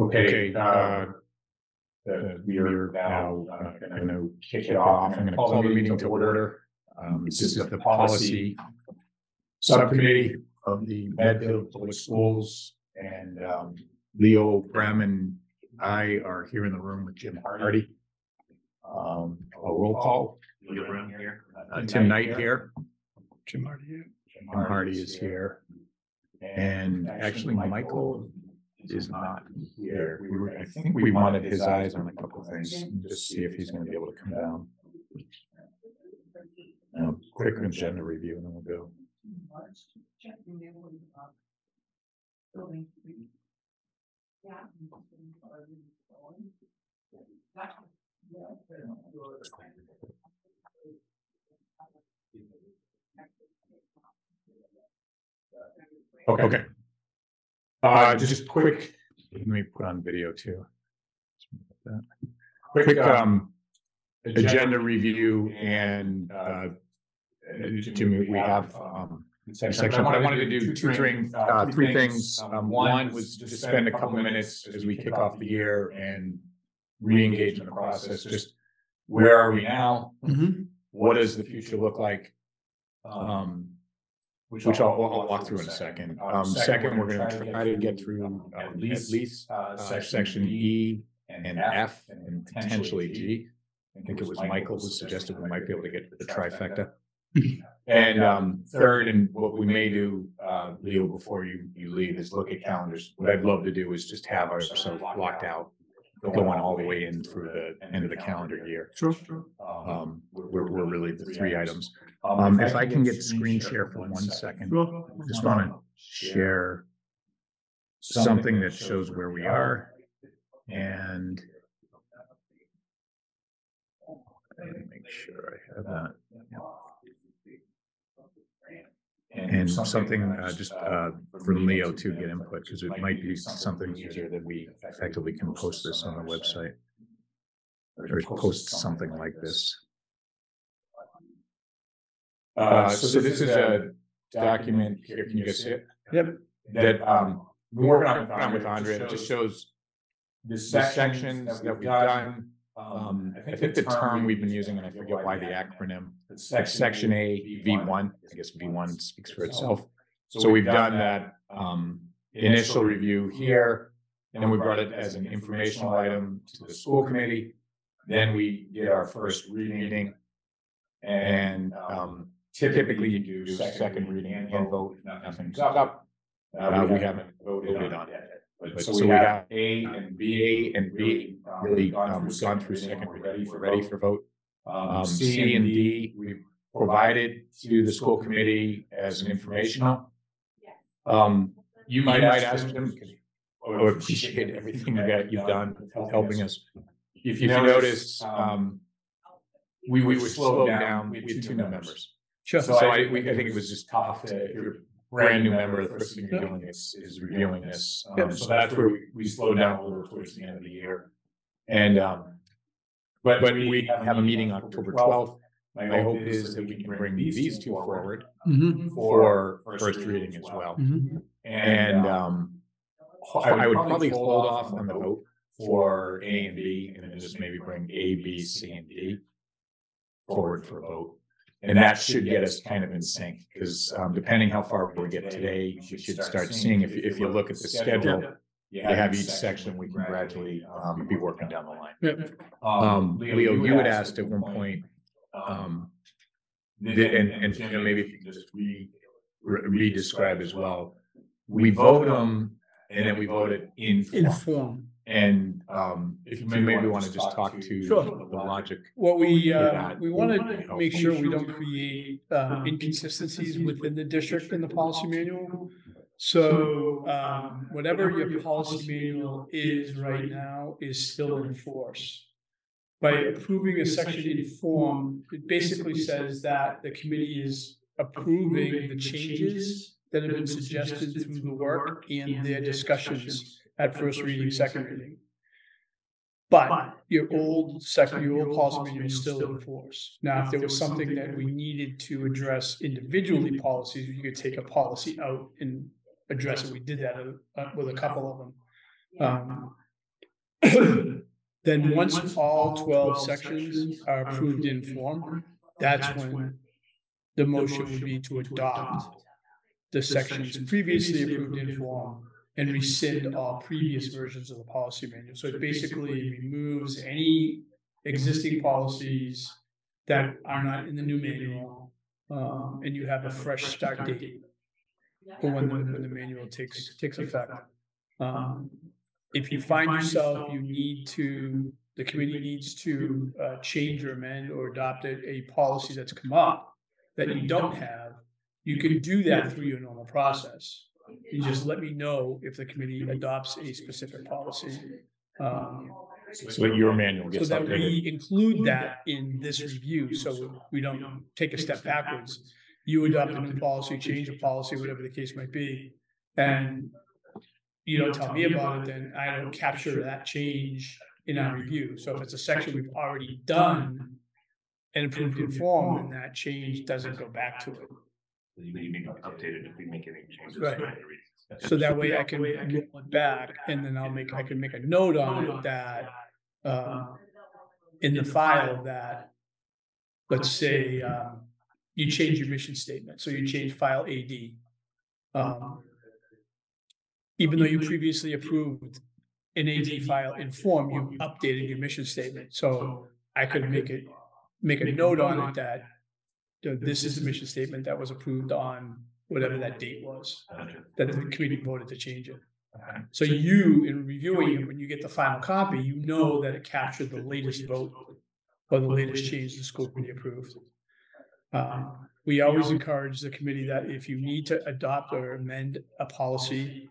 Okay, Okay, uh, uh, the- we are now uh, uh, gonna gonna kick kick off. I'm gonna call the meeting to order. Um, this is the policy subcommittee of the Medfield Public Schools. And, um, Leo Brem and I are here in the room with Jim Hardy. Um, a roll call. Uh, Tim Knight here. Jim Hardy here. Jim Hardy is here. And actually, Michael is not here. We were, I think we wanted his eyes on a couple of things, just see if he's gonna be able to come down. Uh, quick agenda review and then we'll go. Okay. Uh, just quick, let me put on video too. Quick, um, agenda review and, uh, Jimmy, we have, um, section, I wanted to do two things, uh, three things. Um, one was just spend a couple minutes as we kick off the year and re-engage in the process, just where are we now? What does the future look like? Um, which I'll, I'll walk through in a second. Um, second, we're gonna try to get through uh, at least, uh, section E and F and potentially G. I think it was Michael who suggested we might be able to get to the trifecta. And, um, third, and what we may do, uh, Leo, before you, you leave, is look at calendars. What I'd love to do is just have ourselves locked out, going all the way in through the end of the calendar year. Sure, sure. Um, we're, we're really the three items. Um, if I can get screen share for one second, just wanna share something that shows where we are and let me make sure I have that. And something, uh, just, uh, for Leo to get input, because it might be something easier that we effectively can post this on the website. Or post something like this. Uh, so this is a document here, can you guys see it? Yep. That, um, we're working on, on with Andrea, it just shows the sections that we've done. Um, I think the term we've been using, and I forget why the acronym, section A, V one, I guess V one speaks for itself. So we've done that, um, initial review here, and then we brought it as an informational item to the school committee. Then we did our first reading. And, um, typically you do second reading and vote, if nothing's up. Uh, we haven't voted on it. But so we have A and B, A and B really, um, we've gone through second, ready for, ready for vote. Um, C and D, we provided to the school committee as an informational. Um, you might might ask them, because I appreciate everything that you've done, helping us. If you notice, um, we, we were slowed down, we had two new members. Sure. So I, we, I think it was just tough to, if you're a brand new member, the first thing you're doing is, is reviewing this. Um, so that's where we, we slowed down a little towards the end of the year. And, um, but, but we have a meeting October twelfth. My hope is that we can bring these two forward for first reading as well. And, um, I would probably hold off on the vote for A and B and then just maybe bring A, B, C, and D forward for a vote. And that should get us kind of in sync, because um depending how far we get today, we should start seeing, if you if you look at the schedule. You have each section, we can gradually um be working down the line. Um, Leo, you had asked at one point, um. the- and and you know, maybe if you can just re re- re-describe as well. We vote them and then we vote it in. form. Inform. And um, if you maybe want to just talk to Sure. the logic. What we, uh, that we want would to be make sure we don't create, um, inconsistencies within the district and the policy manual. So, um, whatever your policy manual is right now is still in force. By approving a section in form, it basically says that the committee is approving the changes that have been suggested through the work and their discussions at first reading, second reading. But your old second, your old policy manual is still in force. Now, if there was something that we needed to address individually policies, you could take a policy out and address it. We did that uh, with a couple of them. Um, Then once all twelve sections are approved in form, that's when the motion would be to adopt the sections previously approved in form and rescind all previous versions of the policy manual. So it basically removes any existing policies that are not in the new manual. Um, and you have a fresh start date for when the, when the manual takes, takes effect. Um, if you find yourself, you need to, the committee needs to, uh, change or amend or adopt a, a policy that's come up that you don't have, you can do that through your normal process. You just let me know if the committee adopts a specific policy. Um, So that your manual so gets that updated. we include that in this review, so we don't take a step backwards. You adopt a new policy, change a policy, whatever the case might be, and you don't tell me about it, then I don't capture that change in our review. So if it's a section we've already done and approved in form, then that change doesn't go back to it. You need to update it if we make any changes. Right. So that way I can roll it back and then I'll make, I can make a note on it that, uh, in the file that, let's say, um, you change your mission statement, so you change file AD. Um, even though you previously approved an AD file in form, you updated your mission statement, so I could make it, make a note on it that you know, this is the mission statement that was approved on whatever that date was that the committee voted to change it. So you, in reviewing it, when you get the final copy, you know that it captured the latest vote or the latest change the school committee approved. Um, we always encourage the committee that if you need to adopt or amend a policy,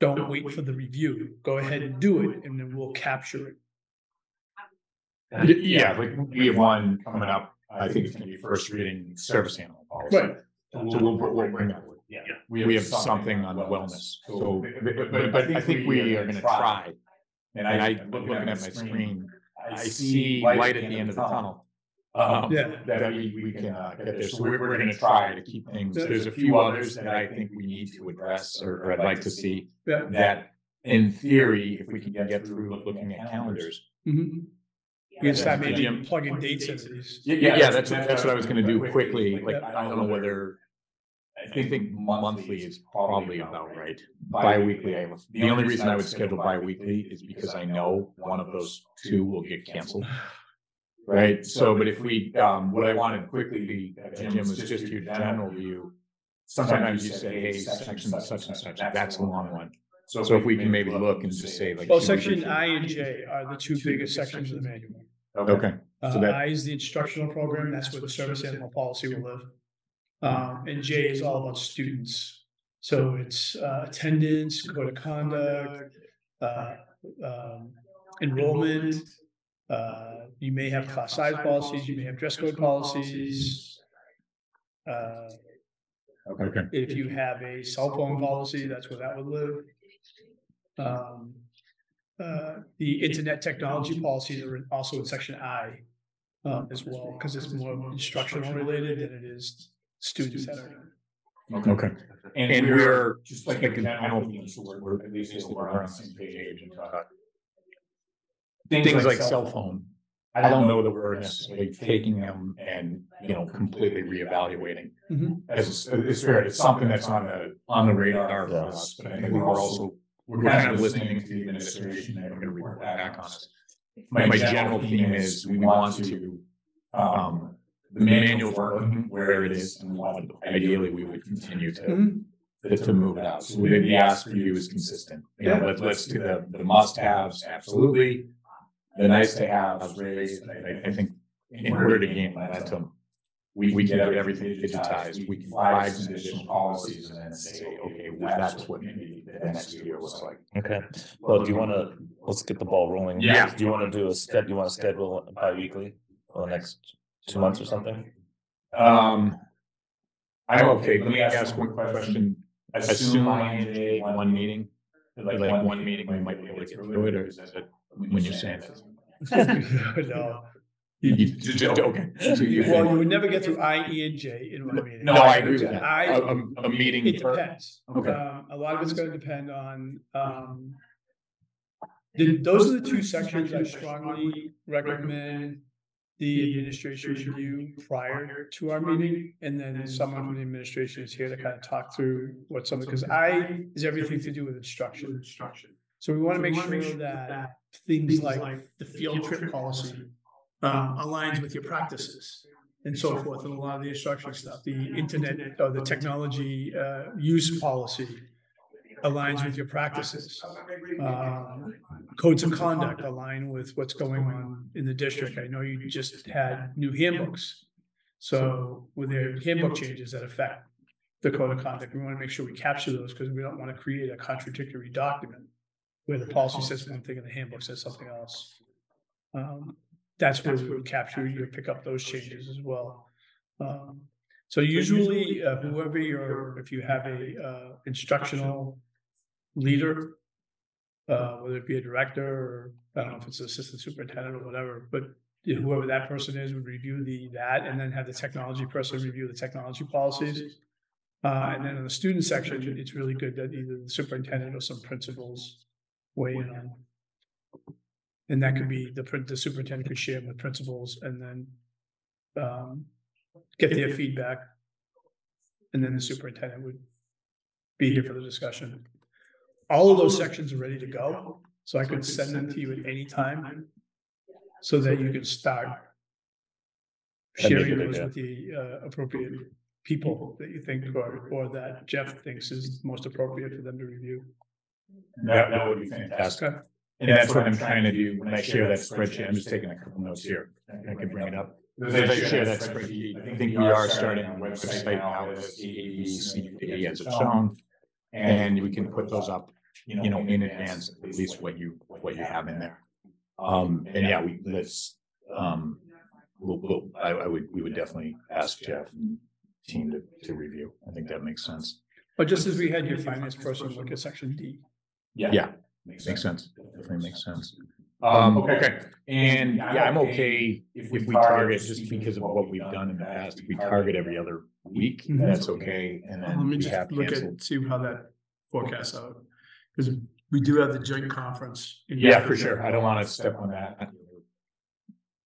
don't wait for the review. Go ahead and do it, and then we'll capture it. Yeah, like we have one coming up, I think it's gonna be first reading service animal policy. Right. So we'll, we'll bring that. forward. Yeah. We have something on wellness, so, but, but, but I think we are gonna try. And I, looking at my screen, I see light at the end of the tunnel. Um, Yeah. that we, we can, uh, get there, so we're, we're gonna try to keep things, there's a few others that I think we need to address, or, or I'd like to see. Yeah. That, in theory, if we can get through looking at calendars. Mhm. You that start maybe Jim. plugging dates into these. Yeah, yeah, yeah, that's, what- that's what I was gonna do quickly, like, I don't know whether. I think, think monthly is probably about right. Bi-weekly, I the only reason I would schedule bi-weekly is because I know one of those two will get canceled. Right, so, but if we, um, what I wanted quickly, uh, Jim, was just your general view. Sometimes you say, hey, section such and such, that's a long one. So if we can maybe look and just say like. Well, section I and J are the two biggest sections of the manual. Okay, Uh, So that- I is the instructional program, that's where the service animal policy will live. Um, and J is all about students. So it's, uh, attendance, code of conduct, uh, um, enrollment. Uh, you may have class size policies, you may have dress code policies. Uh, okay. if you have a cell phone policy, that's where that would live. Um, uh, the internet technology policies are also in section I. Um, as well, because it's more instructional related than it is student centered. Okay, and we're just like, in general, so we're, we're at least we're on the same page and talk. Things like cell phone, I don't know that we're necessarily taking them and, you know, completely reevaluating. Mhm. As, it's fair, it's something that's on the, on the radar for us, but I think we're also, we're kind of listening to the administration and we're gonna report back on us. My, my general theme is we want to, um, the manual's working where it is and we want, ideally, we would continue to Mhm. to, to move it out. So the, the ask for you is consistent. You know, Yeah. let's, let's do the, the must haves, absolutely. The nice to haves raised, I, I think in order to gain momentum, we, we can get everything digitized. We can flag some additional policies and then say, okay, well, that's what maybe the next year looks like. Okay, well, do you wanna, let's get the ball rolling. Yeah. Do you wanna do a sched, you wanna schedule bi-weekly for the next two months or something? Um, I'm okay. Let me ask one question. Assume I NJ one meeting, like, like one meeting, we might be able to get through it, or is it when you're saying that? No, You, you, ju- ju- okay. So you well, you would never get through I, E, and J in one meeting. No, I agree with that. I- A, a, a meeting. It per- depends. Okay. Um, a lot of it's gonna depend on, um. The- those are the two sections I strongly recommend the administration review prior to our meeting, and then someone from the administration is here to kind of talk through what something, because I is everything to do with instruction. instruction. So we want to make sure that things like the field trip policy um, aligns with your practices and so forth, and a lot of the instruction stuff, the internet or the technology uh, use policy aligns with your practices. Um, Codes of conduct align with what's going on in the district. I know you just had new handbooks. So with their handbook changes that affect the code of conduct, we want to make sure we capture those because we don't want to create a contradictory document where the policy says one thing and the handbook says something else. Um, that's where we would capture, you pick up those changes as well. Um, so usually uh, whoever you're, if you have a uh, instructional leader, uh, whether it be a director or I don't know if it's an assistant superintendent or whatever, but whoever that person is would review the, that and then have the technology person review the technology policies. Uh, and then in the student section, it's really good that either the superintendent or some principals weigh in on. And that could be the, prin- the superintendent could share with principals and then um, get their feedback. And then the superintendent would be here for the discussion. All of those sections are ready to go, so I could send them to you at any time. So that you can start. That'd be a Sharing good those idea. with the uh, appropriate people that you think or, or that Jeff thinks is most appropriate for them to review. That, that would be fantastic. Okay, And that's what I'm trying to do when I share that spreadsheet. I'm just taking a couple notes here. I can bring it up. As I share that spreadsheet, I think we are starting on the website now as A, B, C, D as it's shown. And we can put those up, you know, in advance, at least what you, what you have in there. Um, and yeah, we, let's, um, we'll, we'll, I, I would, we would definitely ask Jeff and team to, to review. I think that makes sense. but just as we had your finance person look at section D. Yeah. Yeah, makes sense. Definitely makes sense. Um, okay, and yeah, I'm okay if we target, just because of what we've done in the past, if we target every other week, Mhm. that's okay, and Let then me we just have look canceled. at, see how that forecasts out. Because we do have the joint conference. in Yeah, for sure. I don't wanna step on that.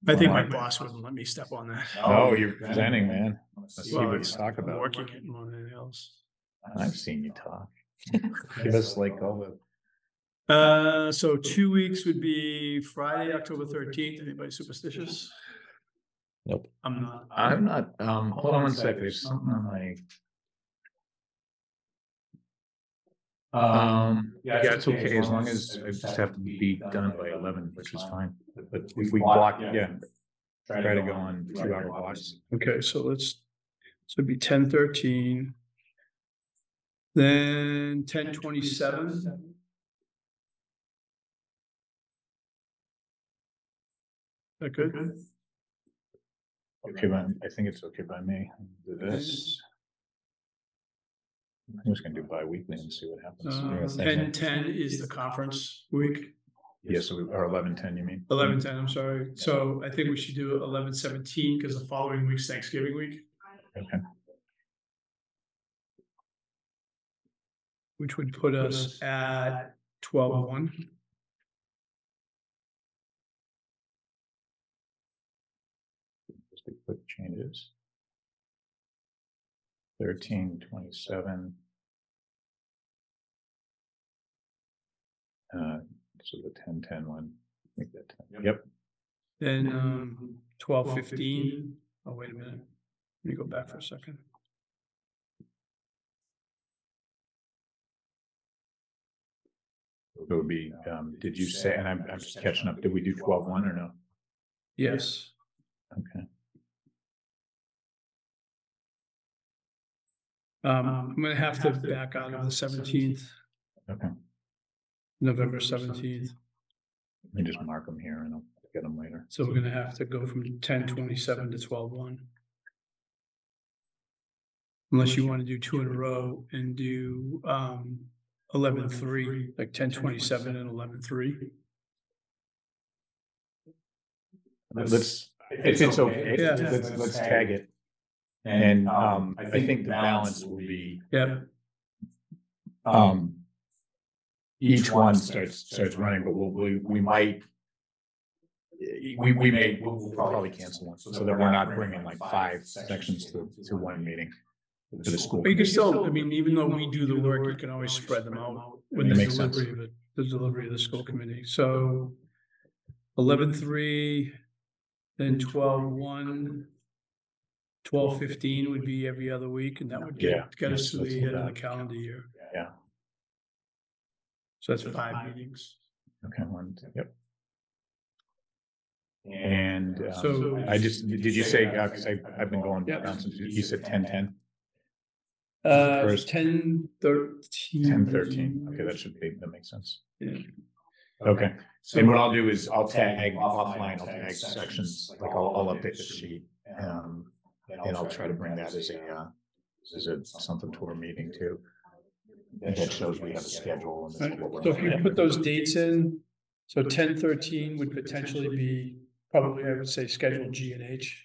I think my boss wouldn't let me step on that. Oh, you're presenting, man. Let's see what you it's- talk I'm about. Working it more than anything else. I've seen you talk. Give us like all the. Uh, so two weeks would be Friday, October thirteenth. Anybody superstitious? Nope. I'm not. I'm not, um, hold on one sec, there's something on my. Um, yeah, it's okay, as long as I just have to be done by eleven, which is fine, but if we block, yeah. Try to go on two hour blocks. Okay, so let's, so it'd be ten thirteen. Then ten twenty-seven. That good? Okay, but I think it's okay by me, do this. I'm just gonna do bi-weekly and see what happens. Uh, ten ten is the conference week. Yes, or eleven ten, you mean? Eleven ten, I'm sorry. So I think we should do eleven seventeen because the following week's Thanksgiving week, Okay, which would put us at twelve one. Changes. Thirteen twenty-seven. Uh, so the ten ten one, make that ten, yep, Then um twelve fifteen. Oh, wait a minute. Let me go back for a second. it would be, um, did you say, and I'm, I'm just catching up, did we do twelve one or no? Yes, Okay, um, I'm gonna have to back out of the seventeenth, okay, November seventeenth. let me just mark them here and I'll get them later. So we're gonna have to go from ten twenty-seven to twelve one. Unless you wanna do two in a row and do um eleven three, like ten twenty-seven and eleven three. Let's, if it's okay, Yeah. let's, let's tag it. And, um, I think the balance will be, Yep, um. each one starts, starts running, but we'll, we, we might. We, we may, we'll we'll probably cancel one, so that we're not bringing like five sections to, to one meeting. To the school. But you can still, I mean, even though we do the work, you can always spread them out with the Makes sense. delivery of it, the delivery of the school committee, so. Eleven three, then twelve one. Twelve fifteen would be every other week, and that would Yeah, get, get us to let's the do end of the that. calendar year. Yeah. So that's five meetings. Okay, one, two, yep. And, um, So- I just, did you say, uh, cause I, I've been going Yeah. down since, you said ten, ten? Uh, First- ten thirteen. Ten, thirteen, okay, that should be, that makes sense. Yeah. Okay, and what I'll do is I'll tag offline, I'll tag sections, like I'll, I'll update the sheet. Um, and I'll try to bring that as a, uh, as a, something to our meeting too. That shows we have a schedule and this is what we're. So if you put those dates in, so ten thirteen would potentially be, probably I would say schedule G and H.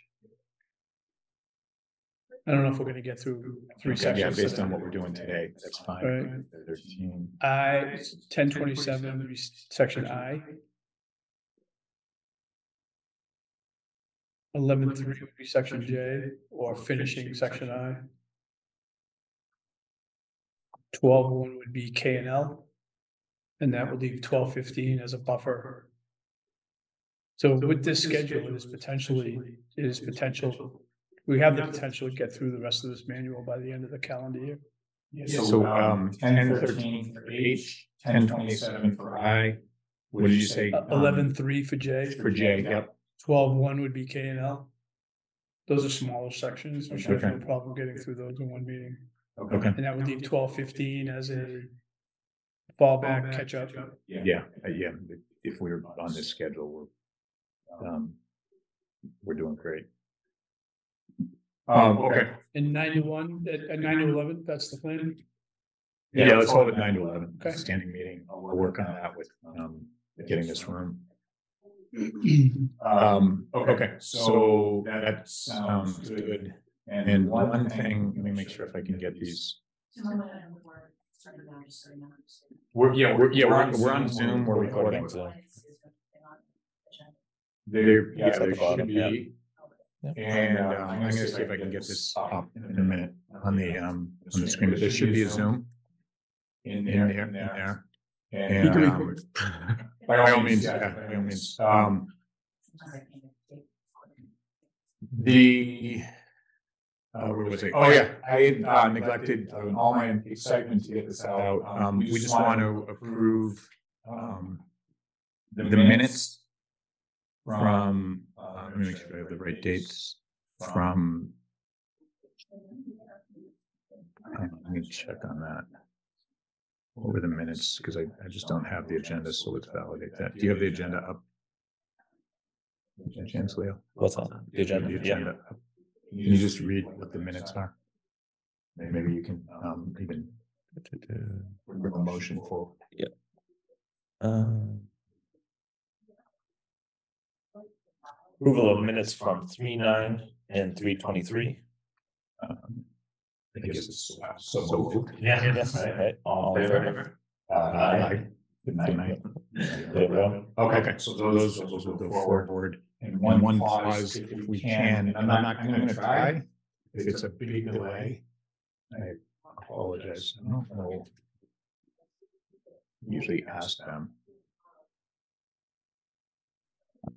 I don't know if we're gonna get through three Okay, Yeah, sections. based on what we're doing today, that's fine. Right. Thirteen, I, ten twenty-seven would be s- section I. Eleven three would be section J, or finishing section I. Twelve one would be K and L. And that would leave twelve fifteen as a buffer. So with this schedule, it is potentially, it is potential, we have the potential to get through the rest of this manual by the end of the calendar year. so, um, ten, thirteen for H, ten, twenty-seven for I. What did you say? um, Eleven three for J. For J, yep, Twelve one would be K and L. Those are smaller sections, we should have no problem getting through those in one meeting, okay, and that would leave twelve fifteen as a. Fallback, catch up, yeah, uh, yeah, if we're on this schedule, we're, um, we're doing great. Um, okay, and nine to one, at, at nine to eleven, that's the plan. yeah, let's hold it nine to eleven, Okay. standing meeting, I'll work on that. with, um, getting this room. Um, okay, so that sounds good. And one thing, let me make sure if I can get these. We're, yeah, we're, yeah, we're, we're on Zoom, we're recording. So, There, yeah, there the bottom, should yeah. be. Yep. And, um, I'm gonna see if I can get this up in a minute on the, um, on the screen, but there should be a Zoom. In there, in there. And, um, by all means, yeah, by all means, um, the. Uh, where was it? Oh, yeah, I uh, neglected uh, all my excitement to get this out. Um, we just want to approve, um, the minutes from, uh, let me make sure I have the right dates from. uh, Let me check on that. What were the minutes? Because I, I just don't have the agenda, so let's validate that. Do you have the agenda up? Chance, Leo? what's that? The agenda, The yeah. agenda up. Can you just read what the minutes are? Maybe you can, um, even bring a motion for. Um. Approval of minutes from three nine and three twenty-three. um, I guess it's so moved. Yeah. Yes, right, right, all in favor? Aye. Good night. There we go. Okay, so those, those will go forward. And one pause if we can, and I'm not, I'm gonna try, if it's a big delay. I apologize, I don't know. Usually ask them.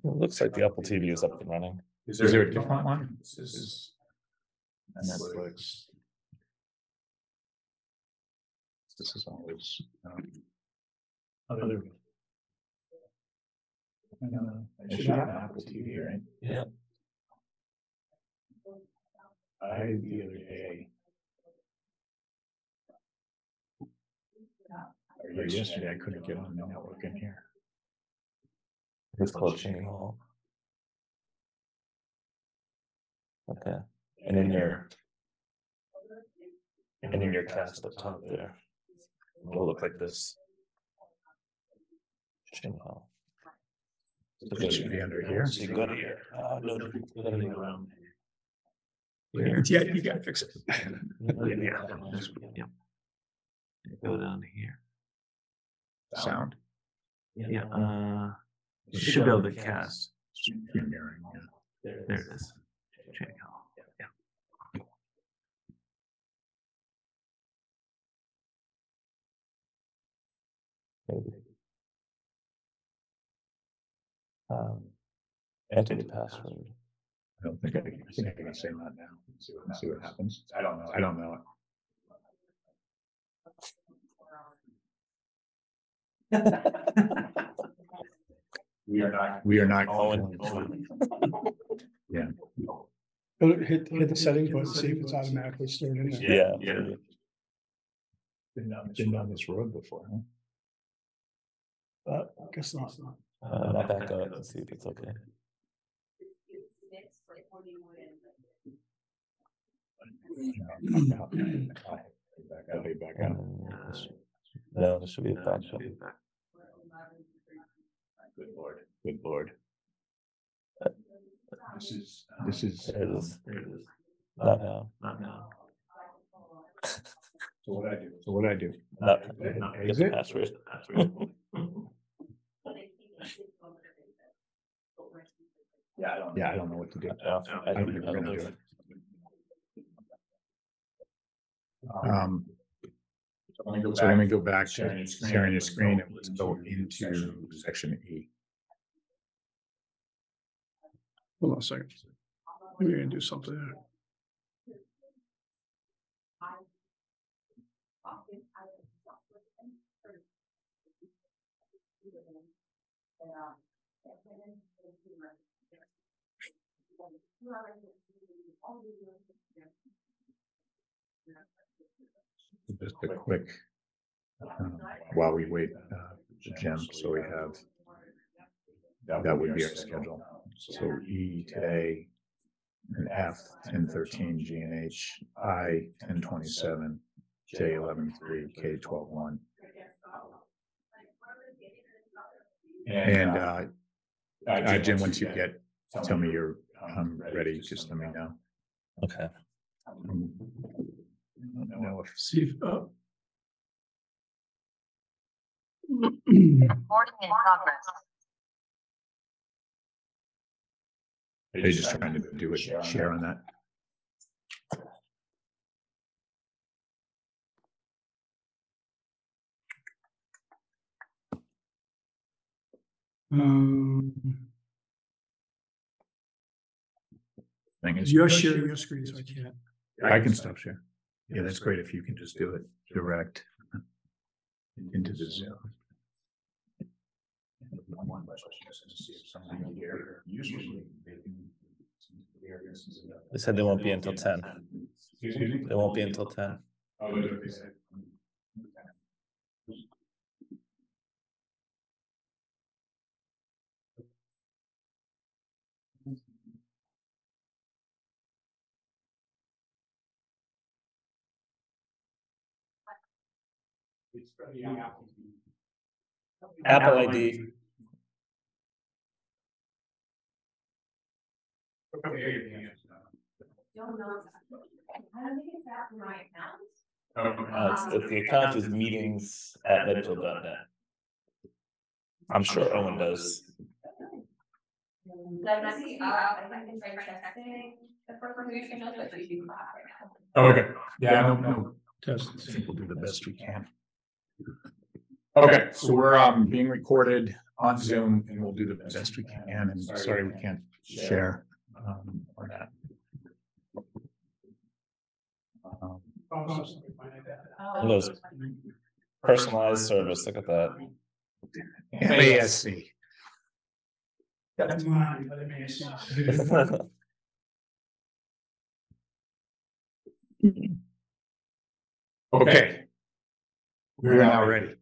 It looks like the Apple TV is up and running. Is there a different one? This is. Netflix. This is always. um, Other. I should have an Apple TV, right? Yeah. I, the other day. Or yesterday, I couldn't get on the network in here. It's called Chenery Hall. Okay, and in your. And in your cast up top there. It'll look like this. Chenery Hall. So It should be under here. So you go to here. Uh, no, no, you gotta go around. Yeah, you gotta fix it. Yeah. Go down here. sound. Yeah, uh, you should be able to cast. Mirroring, yeah. There it is. Channel. Yeah. Maybe. Um, enter the password. I don't think I, can- I think I can say that now, see what, see what happens. I don't know. I don't know. We are not. We are not. Owen. Hit, hit the settings button, see if it's automatically stored in there. Yeah. Yeah. Been down this road before, huh? But I guess not. Uh, I'll back up and see if it's okay. Back out. Hey, back out. Um, No, this should be a back shot. Good lord, good lord. This is, this is, There it is. There it is. Not now. Not now. so what I do, so what I do? Not. Not- Get Is the it? password. Yeah, I don't. Yeah, I don't know what to do. Yeah, I I don't don't think I we're don't gonna know. do it. Um. So let me go back to sharing your screen and let's go into section E. Hold on a second. Maybe I can do something there. Just a quick. um, While we wait, uh, Jim, so we have. That would be our schedule. So E today. And F ten thirteen, G and H, I ten twenty-seven, J eleven three, K twelve one. And, uh, uh, Jim, once you get, tell me you're, um, ready, just let me know. Okay. Um, I don't know if See if, uh. Recording in progress. They're just trying to do it, share on that. Um, Thing is. you're sharing your screen, so I can't. I can stop share. Yeah, that's great if you can just do it direct into the Zoom. They said they won't be until ten. Excuse me? They won't be until ten. Oh, that's what they said. Apple ID. Don't know. I don't think it's that right now. Uh, it's, it's- the account is meetings at medfield.net. I'm sure Owen does. Let me see, uh, I can try texting the first one we know that we do class right now. Oh, Okay, yeah, no, no, Test. I think we'll do the best we can. Okay, so we're um being recorded on Zoom and we'll do the best we can and sorry we can't share um or that. Um, And those personalized service, look at that. MASC. That's mine, but I may see. Okay. We are now ready.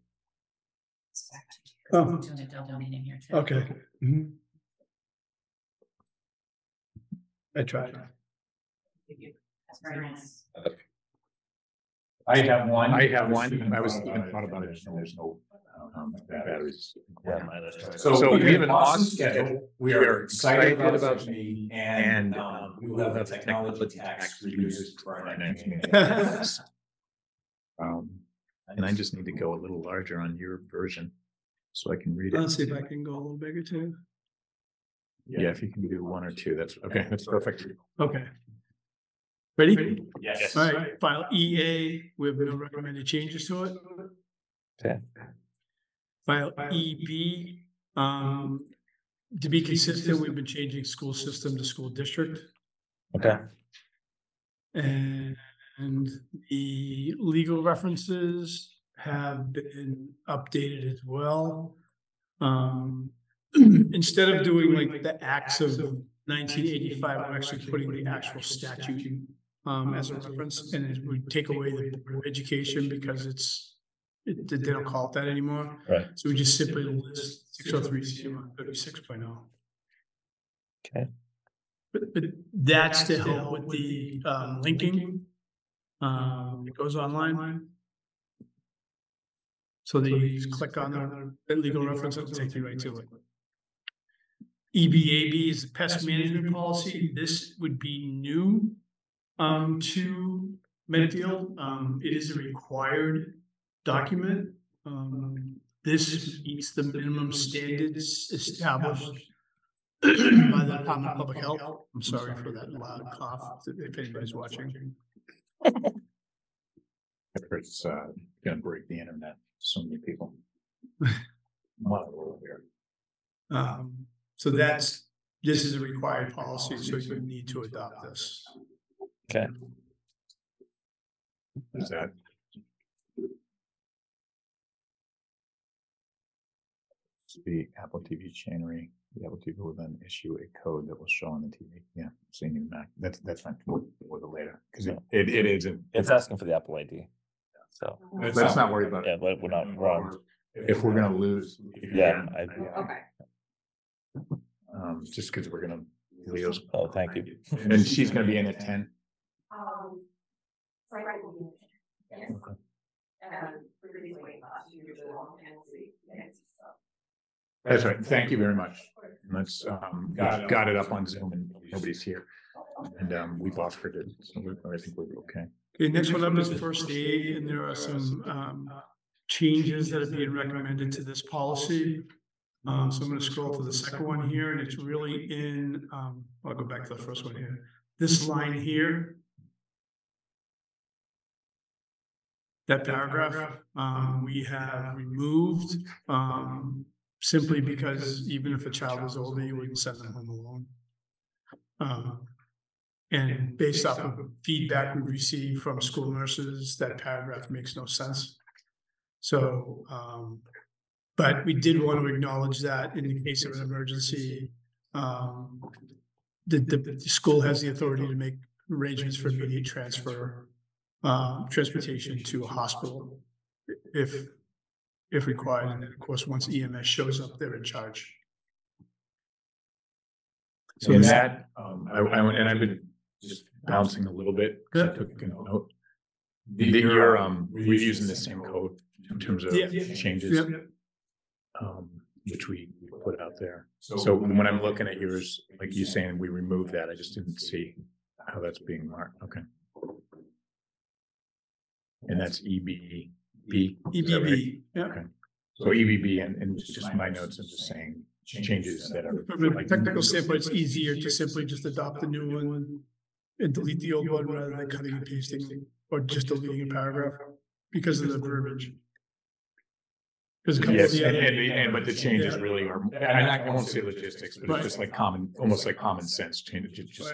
Oh, Doing a double meeting here too. okay. Mhm. I tried. That's very nice. I have one. I have one. I was even thought about it. There's no- There's no um batteries. Yeah, mine is. So we have an awesome schedule. We are excited about the meeting and um we will have technology tax reduced for our next meeting. Um, And I just need to go a little larger on your version. So I can read it. Let's see if I can go a little bigger too. Yeah, if you can do one or two, that's, okay, that's perfect. Okay. Ready? Yes. All right, file EA, we have no recommended changes to it. Okay. File EB, um, to be consistent, we've been changing school system to school district. Okay, And, and the legal references have been updated as well. Um, instead of doing like the acts of nineteen eighty-five, we're actually putting the actual statute um, as a reference, and it would take away the word education because it's, it, they don't call it that anymore. right, So we just simply list six oh three thirty-six point oh. okay, But, but that's to help with the, um, linking. Um, it goes online. So they just click on the- the legal reference, it'll take you right to it. EBAB is the pest management policy. This would be new, um, to Medfield. Um, it is a required document. Um, this meets the minimum standards established by the Department of Public Health. I'm sorry for that loud cough, if anybody's watching. It's, uh, gonna break the internet, so many people. Wow, over here. Um, so that's, this is a required policy, so you need to adopt this. okay, Is that? The Apple TV chainery, the Apple TV will then issue a code that will show on the TV. Yeah, seeing you Mac. That's, that's fine. We'll, we'll do later. Cause it, it, it is. a- it's asking for the Apple ID. So, Let's not worry about yeah, it. but we're not wrong, If we're gonna lose. yeah, I, Okay. Um, just cause we're gonna, Leo's, oh, thank you. and she's gonna be in at ten. Um. Right. Yes. And previously, usually long and see, yes, so. That's right. Thank you very much. Let's, um, got, got it up on Zoom and nobody's here. And, um, we've offered it, so we, I think we're okay. Okay, next one up is first aid, and there are some, um, changes that are being recommended to this policy. Um, so I'm gonna scroll to the second one here, and it's really in, um, I'll go back to the first one here. This line here. That paragraph, um, we have removed, um, simply because even if a child was older, you wouldn't send them home alone. Um, and based off of feedback we received from school nurses, that paragraph makes no sense. So, um, but we did want to acknowledge that in the case of an emergency, um, the, the, the school has the authority to make arrangements for immediate transfer, um, transportation to a hospital if, if required. And then, of course, once EMS shows up, they're in charge. So And this- that, um, I, I, and I've been just bouncing a little bit. 'cause I took a note. The, the- you're, um, reusing the same code in terms of Yeah. changes, Yep. um, which we put out there. So when I'm looking at yours, like you saying, we removed that, I just didn't see how that's being marked, okay. And that's E B B. EBB, yeah. So E B B and, and just my notes are just saying changes that are. From a technical standpoint, it's easier to simply just adopt the new one and delete the old one rather than cutting and pasting or just deleting a paragraph because of the verbiage. Because of Yes, the and, other, and, and, but the changes Yeah. really are, and I, I won't say logistics, but it's just like common, almost like common sense change, just,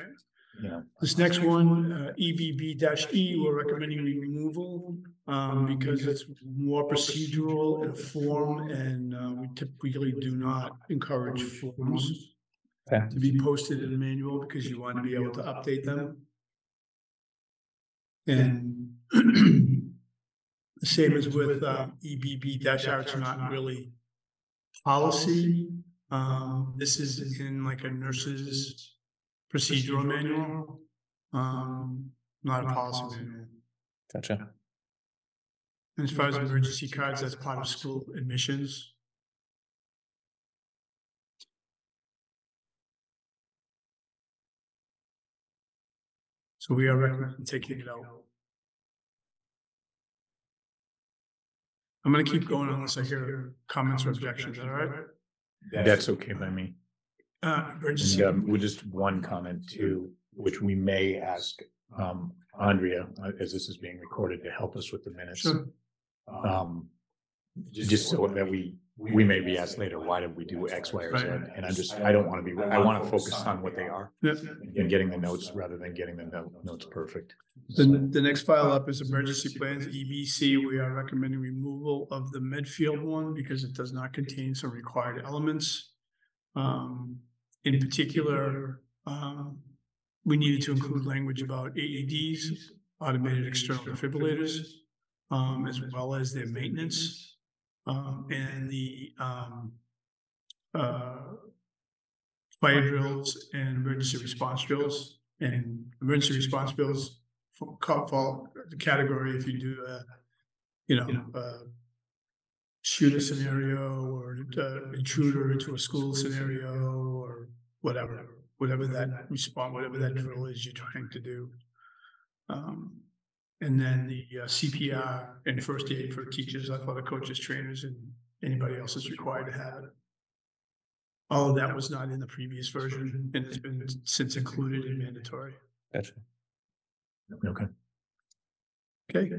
know. this next one, uh, EBB E, we're recommending removal, um, because it's more procedural in form and, uh, we typically do not encourage forms Okay. to be posted in the manual because you want to be able to update them. And the same as with, uh, EBB dash R, it's not really policy. Um, this is in like a nurse's procedural manual. Um, not a policy manual. Gotcha. And as far as emergency cards, that's part of school admissions. So we are recommending taking it out. I'm gonna keep going unless I hear comments or objections, all right? That's okay by me. Uh, emergency, And um, with just one comment too, which we may ask um Andrea, uh, as this is being recorded, to help us with the minutes. Sure. Um, just so that we, we may be asked later, why did we do X, Y, or Z? Right. And I just, I don't want to be, I want to focus on what they are Yeah. and getting the notes rather than getting the no- notes perfect. the, the next file up is emergency plans, EBC. We are recommending removal of the Medfield one because it does not contain some required elements. Um, in particular, um, we needed to include language about AEDs, automated external defibrillators, um, as well as their maintenance. Um, and the, um, uh, fire drills and emergency response drills and emergency response drills for, fall the category if you do a, you know, uh, shooter scenario or uh, intruder into a school scenario or whatever, whatever that response, whatever that drill is you're trying to do. Um, and then the uh, CPR and first aid for teachers, athletic coaches, trainers, and anybody else is required to have it. All of that was not in the previous version and has been since included in mandatory. Gotcha. Okay. Okay.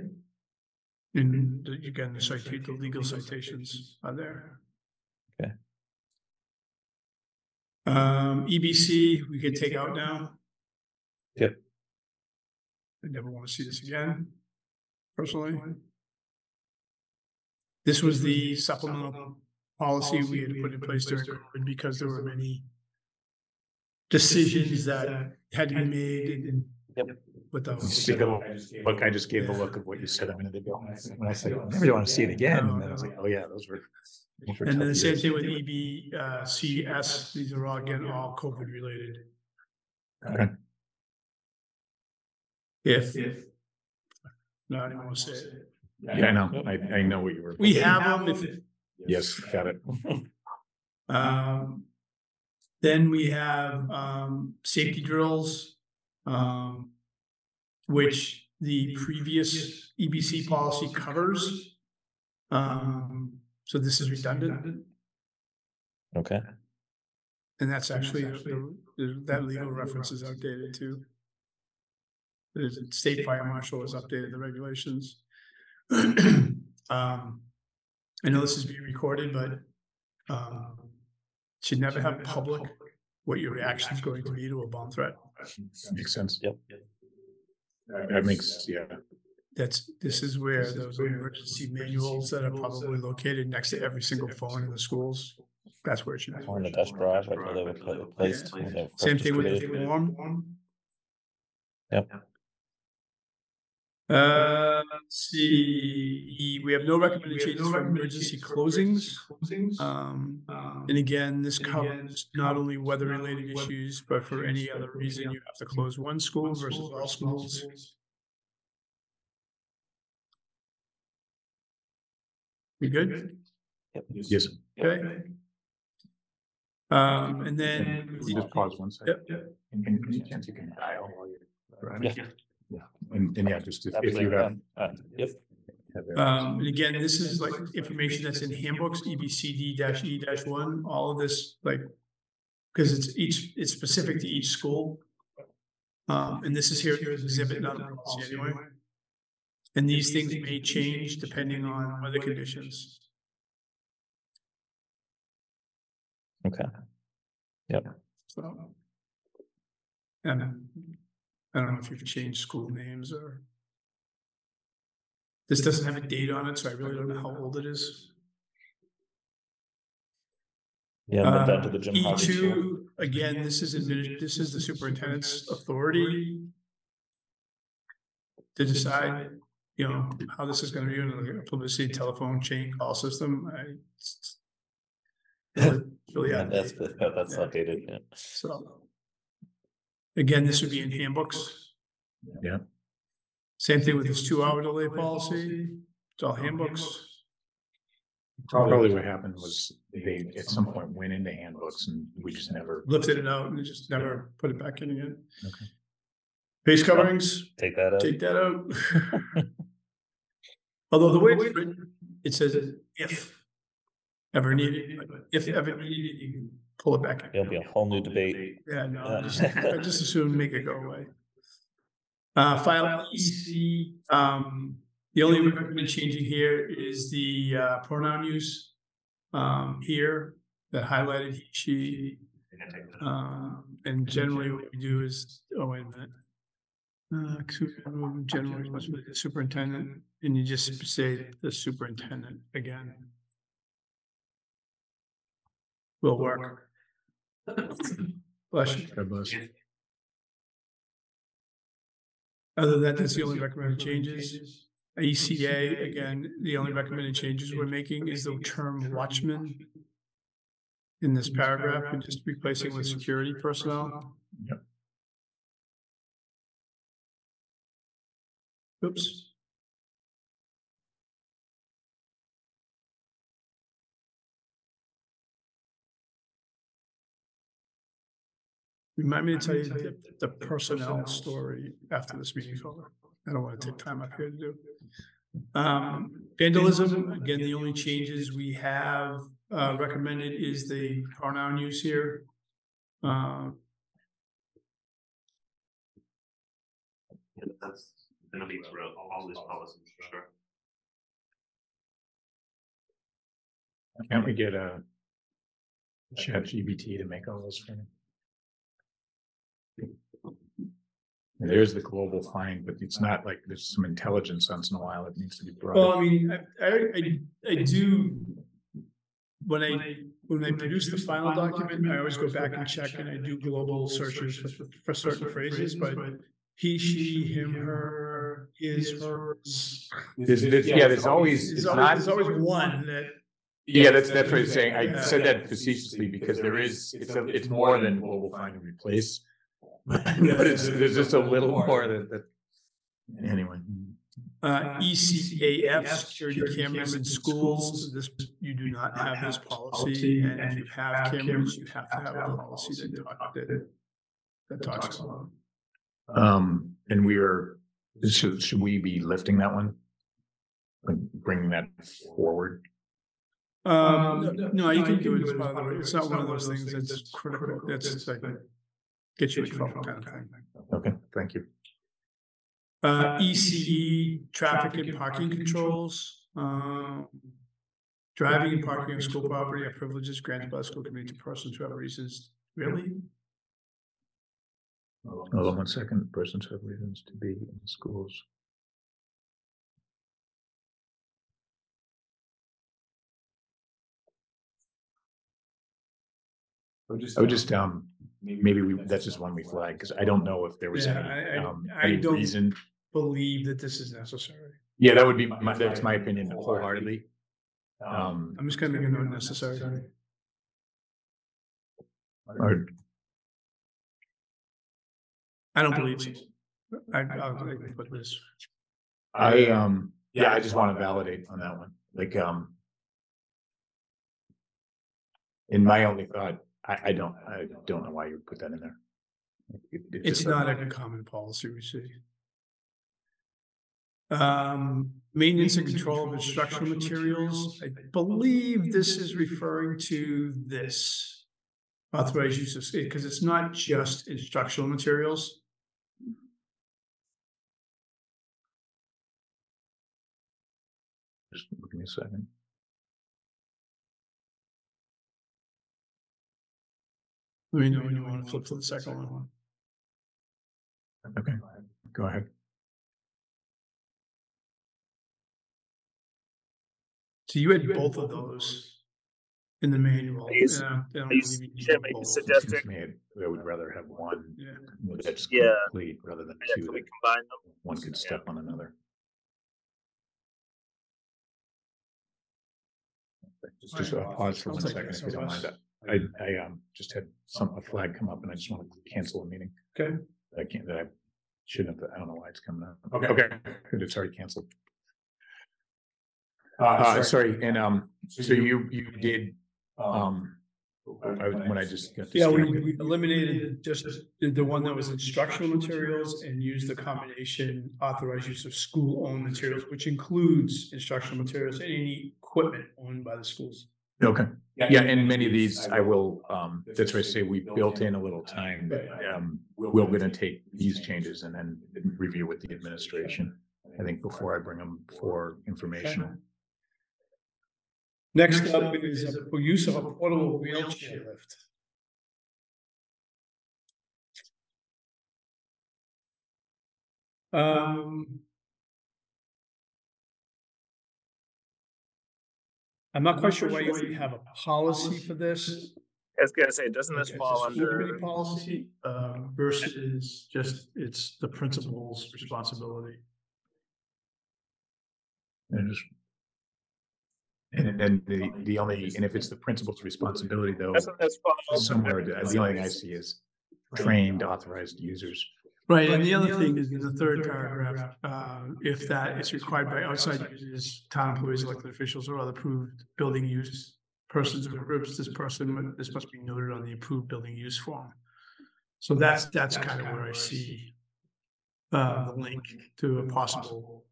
And the- again, the citate, the legal citations are there. Okay. Um, EBC, we could take out now. Yep. I never want to see this again, personally. This was the supplemental policy we had put in place during COVID because there were many decisions that had to be made and Yep. With those. Just take a look. Look, I just gave the look of what you said a minute ago. When I said, I never want to see it again. And then I was like, oh yeah, those were. those were And then the same years. thing with EB, uh, CS, these are all, again, all COVID related. Okay. If, if. No, I don't want to say it. Yeah, I know. I, I know what you were. We have them if, Yes, got it. um. Then we have, um, safety drills, um. Which the previous EBC policy covers. Um, so this is redundant. Okay, And that's actually, the- the- that legal reference is outdated too. The state fire marshal has updated the regulations. Um, I know this is being recorded, but, um, should never have public what your reaction is going to be to a bomb threat. Makes sense. yep. That makes, yeah. That's, this is where those emergency manuals that are probably located next to every single phone in the schools. That's where it should be. Or in the test drive, like where they were pla- placed. when they were Same thing with the distributed. form. Yep. Uh, let's see, we have no recommended changes for emergency closings. Um, and again, this covers not only weather related issues, but for any other reason you have to close one school versus all schools. We good? Yep. Yes. Okay. Um, and then. We Just pause one second. Yep. And can, any chance you can dial while you're. Yeah. Yeah, and, and yeah, just if, if you have. Uh, Yep, have it. Um, and again, this is like information that's in handbooks, E EBCD dash E dash one, all of this, like. Cause it's each, it's specific to each school. Um, and this is here as exhibit, not a policy anyway. And these things may change depending on weather conditions. okay. Yep. So. And I don't know if you've changed school names or. This doesn't have a date on it, so I really don't know how old it is. Yeah, I've been down to the Jim uh, E Harvey School. two, again, this is admitted, this is the superintendent's authority. To decide, you know, how this is gonna be in a publicity telephone chain call system, I. it's- Really, really Yeah, that's, outdated. that's Yeah. updated, yeah. So. Again, this would be in handbooks. Yeah. Same thing with this two hour delay policy, it's all handbooks. Probably what happened was they at some point went into handbooks and we just never. Lifted it out and just never put it back in again. Okay. Face coverings, Take that out. take that out. Although the way it's written, it says if ever needed, but if ever needed, you can pull it back. in. There'll be a whole new debate. Yeah, no, I just, I just assume make it go away. Uh, file EC, um, the only recommended changing here is the uh pronoun use. Um, here, that highlighted he, she, um, and generally what we do is, oh, wait a minute. Uh, su- generally, must be the superintendent, and you just say the superintendent again. Will work. Bless you. God bless. Other than that, that's the only recommended changes. ACA, again, the only recommended changes we're making is the term watchman. In this paragraph, we're just replacing with security personnel. Yep. Oops. Remind me to tell you the, the personnel story after this meeting's over. I don't want to take time up here to do. Um, vandalism, again, the only changes we have uh recommended is the pronoun use here. Uh, That's gonna be throughout all these policies, for sure. Can't we get a chat GPT to make all those for me? There's the global find, but it's not like there's some intelligence once in a while. It needs to be brought. well. I mean, I, I, I, I do. When I, when I produce the final document, I always go back and check and I do global searches for, for certain phrases, but. He, she, him, her, his, hers. There's, there's- yeah, there's always, There's it's always, not, there's always one that, yeah, that's, that's what I'm saying. I said that facetiously because there is, it's a, it's more than global find and replace. But it's, there's just a little more that, that, anyway. uh, ECAF, security cameras in schools, this, you do not have this policy, and if you have cameras, you have to have a policy that, talk- that. That talks about. Um, and we are, should, should we be lifting that one? Like bringing that forward? Um, no, no, you can do it as part of the, it's not one of those things that's critical, that's like. Get you in trouble kind of thing. Okay, thank you. Uh, ECE, traffic and parking controls, um. Driving and parking on school property are privileges granted by the school committee to persons who have reasons, really? Hold on one second. Persons have reasons to be in schools. I would just I would just, um, maybe we, that's just one we flag, because I don't know if there was Yeah, any, I- I- um, I any don't- reason. Believe that this is necessary. Yeah, that would be, my that's my opinion wholeheartedly. Um, I'm just gonna make a note necessary. or, I don't believe so. I, I'll I can put this. I, um, yeah, I just want to validate on that one, like, um. In my only thought, I, I don't, I don't know why you would put that in there. It- it It's just- not a common policy we see. Um, maintenance and control of instructional materials, I believe this is referring to this. Authorized use of, because it's not just instructional materials. Just give me a second. Let me know when you want to flip to the second one. Okay, go ahead. So you had both of those in the manual. Are you s- Yeah, I don't are you believe need Jim, them are you both. It seems to me I would rather have one Yeah. that's Yeah. complete rather than two we that combine them? one could step on another. Just a pause for one Sounds like second if you don't mind. SOS. I, I, um, just had some, a flag come up and I just want to cancel a meeting. Okay. I can't, that I shouldn't have, I don't know why it's coming up. Okay, okay, good, it's already canceled. Uh, sorry, and, um, so you, you did, um, I, when I just. got Yeah, we, distracted. we eliminated just the, the one that was instructional materials and used the combination authorized use of school-owned materials, which includes instructional materials and any equipment owned by the schools. Okay, yeah, and many of these I will, um, that's why I say we built in a little time, Right. um, we're gonna take these changes and then review with the administration. I think before I bring them for informational. Next up is a use of a portable wheelchair lift. Um. I'm not quite sure why you have a policy for this. I was gonna say, doesn't this It's a fall school committee under, Policy, um, versus just, it's the principal's responsibility. And just. And then the, the only, and if it's the principal's responsibility though, doesn't this fall? somewhere, the the only thing I see is trained authorized users. Right, and the other thing is in the third paragraph, uh, if that is required by outside users, town employees, elected officials, or other approved building use. Persons or groups, this person, this must be noted on the approved building use form. So that's, that's kind of where I see. Uh, the link to a possible.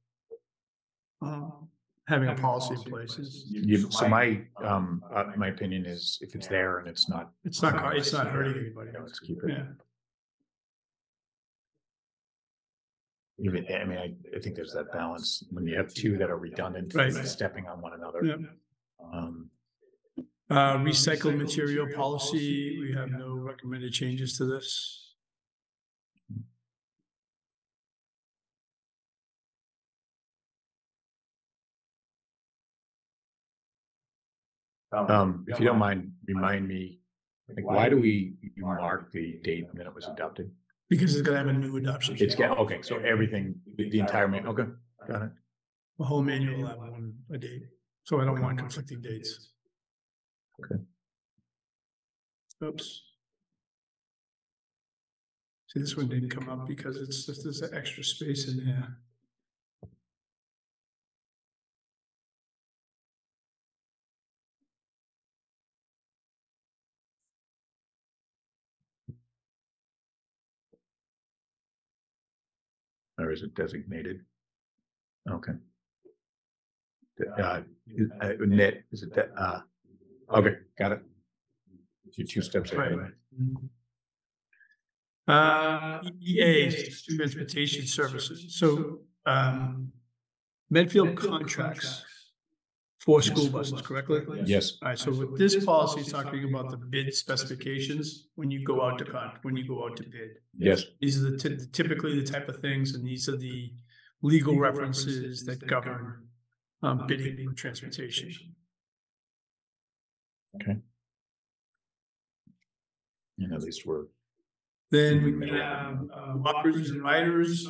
Um, having a policy in place is, You, so my, um, uh, my opinion is if it's there and it's not, it's not, it's not hurting anybody. let's keep it. Yeah, Even, I mean, I, I think there's that balance when you have two that are redundant, Right. stepping on one another. yeah. Um, Uh, recycled material policy, we have no recommended changes to this. um, if you don't mind, remind me, like, why do we mark the date when it was adopted? Because it's gonna have a new adoption. It's, got okay, so everything, the entire man, okay, got it. The whole manual will have one a date, so I don't want conflicting dates. Okay. Oops. See, this one didn't come up because it's just, there's an extra space in here. Or is it designated? Okay. Uh, is- uh, net, is it that, uh, okay, got it. You're two steps ahead. of me. Uh, EA, transportation services, so, um. Medfield contracts for school buses, correctly? Yes, All right, so with this policy, it's talking about the bid specifications when you go out to con, when you go out to bid. yes, These are the ty- typically the type of things, and these are the legal references that govern um bidding for transportation. Okay. And at least we're, Then we can have uh, walkers and riders.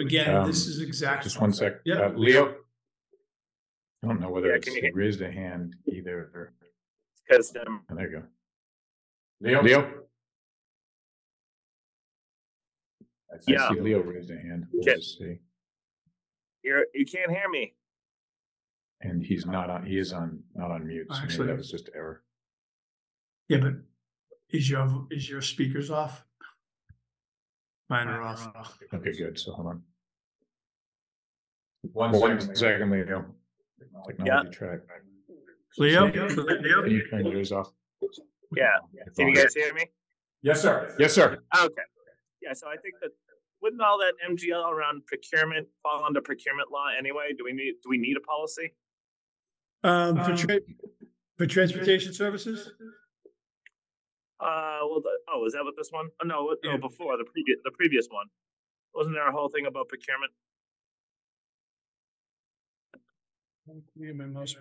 Again, this is exactly. just one sec, Yeah. uh, Leo. I don't know whether Yeah, it's can you hear- raised a hand either, or, Cause um, oh, there you go. Leo? Leo? I Yeah. see Leo raised a hand, we'll Okay. just see, you're, you can't hear me. and he's not on, he is on, not on mute, so maybe Actually- that was just error. Yeah, but is your, is your speakers off? Mine are off. Okay, good, so hold on. One second, Leo. Technology track. Leo? Can you turn yours off? Yeah, can you guys hear me? Yes, sir. Yes, sir. Okay. Yeah, so I think that, wouldn't all that MGL around procurement fall under procurement law anyway? Do we need, do we need a policy? Um, for tra- for transportation services? Uh, well, the, oh, is that what this one? Oh, no, what- Yeah. no, before, the previous, the previous one. Wasn't there a whole thing about procurement? Me and my mouse.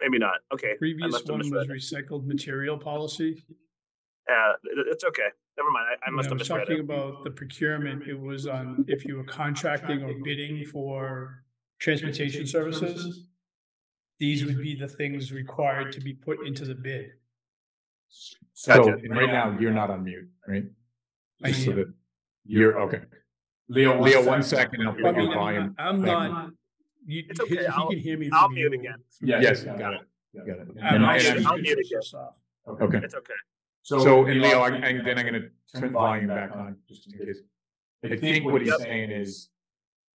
Maybe not. Okay. I Previous must one was misread. recycled material policy. Uh, it's okay. Never mind. I, I must I have was misread talking it. about the procurement, it was on if you were contracting or bidding for transportation services. These would be the things required to be put into the bid. So Gotcha. right now, you're not on mute, right? I Just so am. that You're, okay. Leo, Leo, one second, I'll I put your volume. I'm back. not, You, It's okay, he I'll- can hear me. I'll from mute again. through Yeah, the- yes, got it, got it. And And I'll I- shut and I'll mute business off. Okay, It's okay. so, so and Leo, I, and then I'm gonna turn the volume back on, just in case. I think what he's Yep. saying is,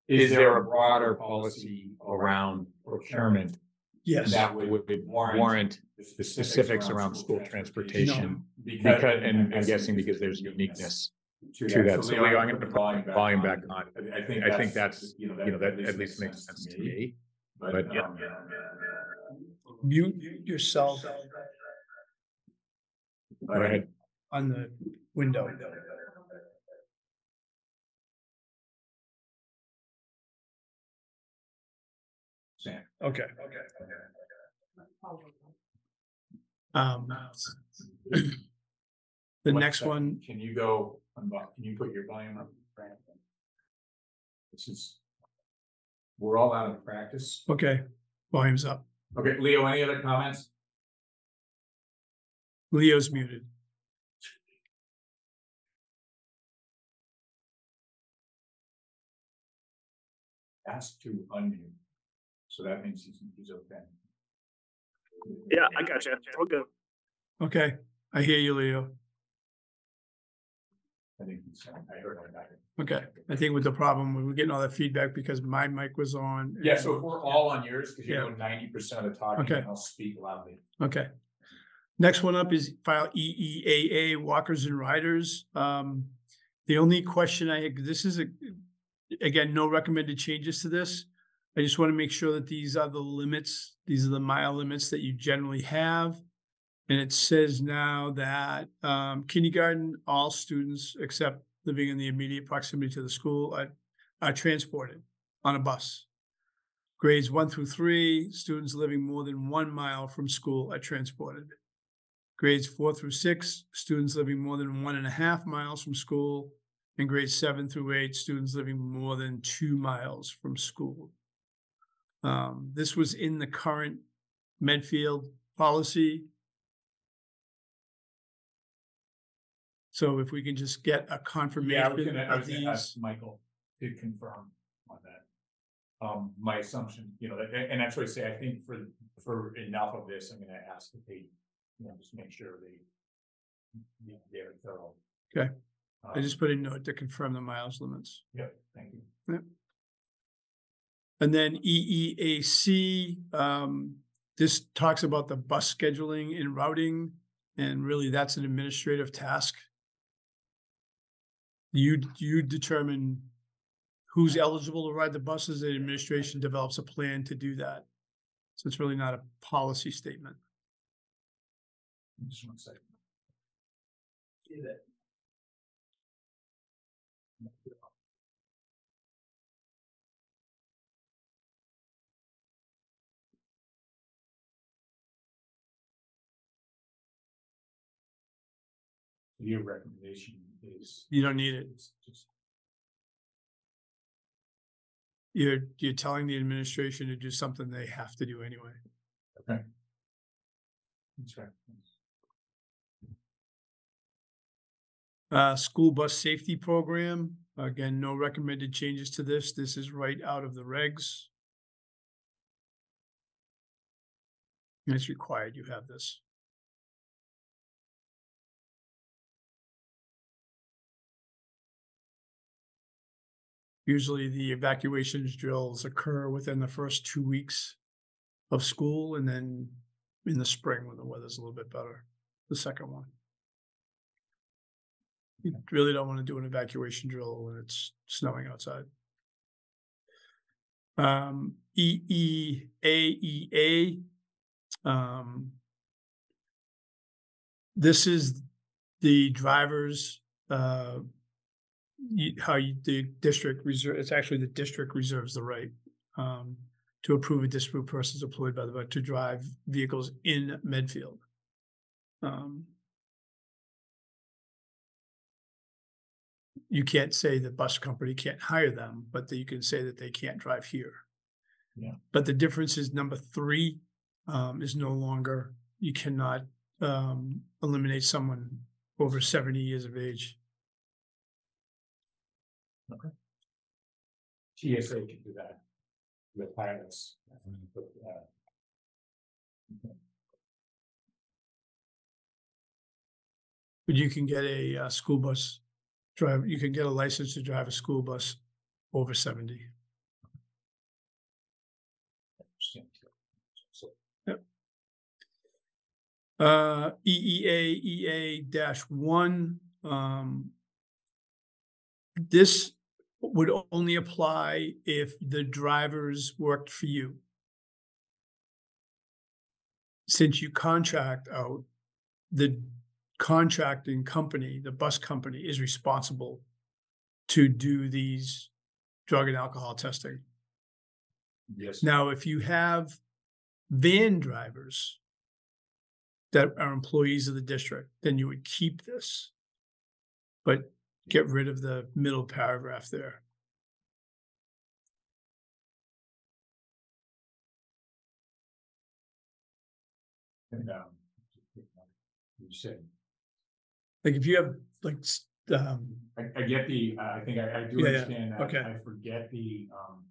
is there a broader policy around procurement Yes. that would warrant the specifics around school transportation? Because, and I'm guessing because there's uniqueness to that. So Leo, I'm gonna put the volume back on. I think, I think that's, you know, that at least makes sense to me. But, But- um, Mute yourself Go ahead. on the window. Sam. Okay. Okay. Um. The next one, Can you go, unvo- can you put your volume up? Fran? This is. We're all out of practice. okay, volume's up. Okay, Leo, any other comments? Leo's muted. Ask to unmute. So that means he's, he's okay. Yeah, I got you. We're good. Okay, I hear you, Leo. I think I heard back. Okay, I think with the problem, we were getting all that feedback because my mic was on. Yeah, so if we're all on yours, because you're Yeah. doing ninety percent of the talking, Okay. I'll speak loudly. Okay. Next one up is file E EEAA walkers and riders. Um, the only question I, had this is a, again, no recommended changes to this. I just want to make sure that these are the limits, these are the mile limits that you generally have. And it says now that um, kindergarten, all students except living in the immediate proximity to the school are, are transported on a bus. Grades one through three, students living more than one mile from school are transported. Grades four through six, students living more than one and a half miles from school. And grades seven through eight, students living more than two miles from school. Um, this was in the current Medfield policy. So if we can just get a Yeah, I was confirmation gonna, I of was gonna ask these. Michael to confirm on that. Um, my assumption, you know, and, and that's why I say, I think for, for enough of this, I'm gonna ask that they, you know, just make sure they. They're thorough. Okay. I Um, just put a note to confirm the miles limits. Yep, thank you. And then EEAC, um, this talks about the bus scheduling and routing, and really that's an administrative task. You, you determine who's eligible to ride the buses, the administration develops a plan to do that. So it's really not a policy statement. Just one second. Your recommendation is. You don't need it. Just- You're, you're telling the administration to do something they have to do anyway. Okay. That's right. Uh, school bus safety program, again, no recommended changes to this. This is right out of the regs. And It's required you have this. Usually the evacuations drills occur within the first two weeks of school and then in the spring when the weather's a little bit better, the second one. You really don't want to do an evacuation drill when it's snowing outside. Um, E E A E A. Um. This is the drivers, uh. You, how you, the district reserve, it's actually the district reserves the right, um, to approve a disapproved persons employed by the, to drive vehicles in Medfield. Um. you can't say the bus company can't hire them, but that you can say that they can't drive here. Yeah. But the difference is number three, um, is no longer, you cannot, um, eliminate someone over seventy years of age. TSA can do that. the pilots. But, uh, But you can get a, uh, school bus drive, you can get a license to drive a school bus over seventy. So, Uh, EEA, EA dash one, um. This would only apply if the drivers worked for you. Since you contract out, the contracting company, the bus company is responsible to do these drug and alcohol testing. Yes. Now, if you have van drivers that are employees of the district, then you would keep this. But get rid of the middle paragraph there. And, um, you said, Like if you have like, um, I, I get the, uh, I think I, I do Yeah, yeah, understand that. okay. I forget the, um,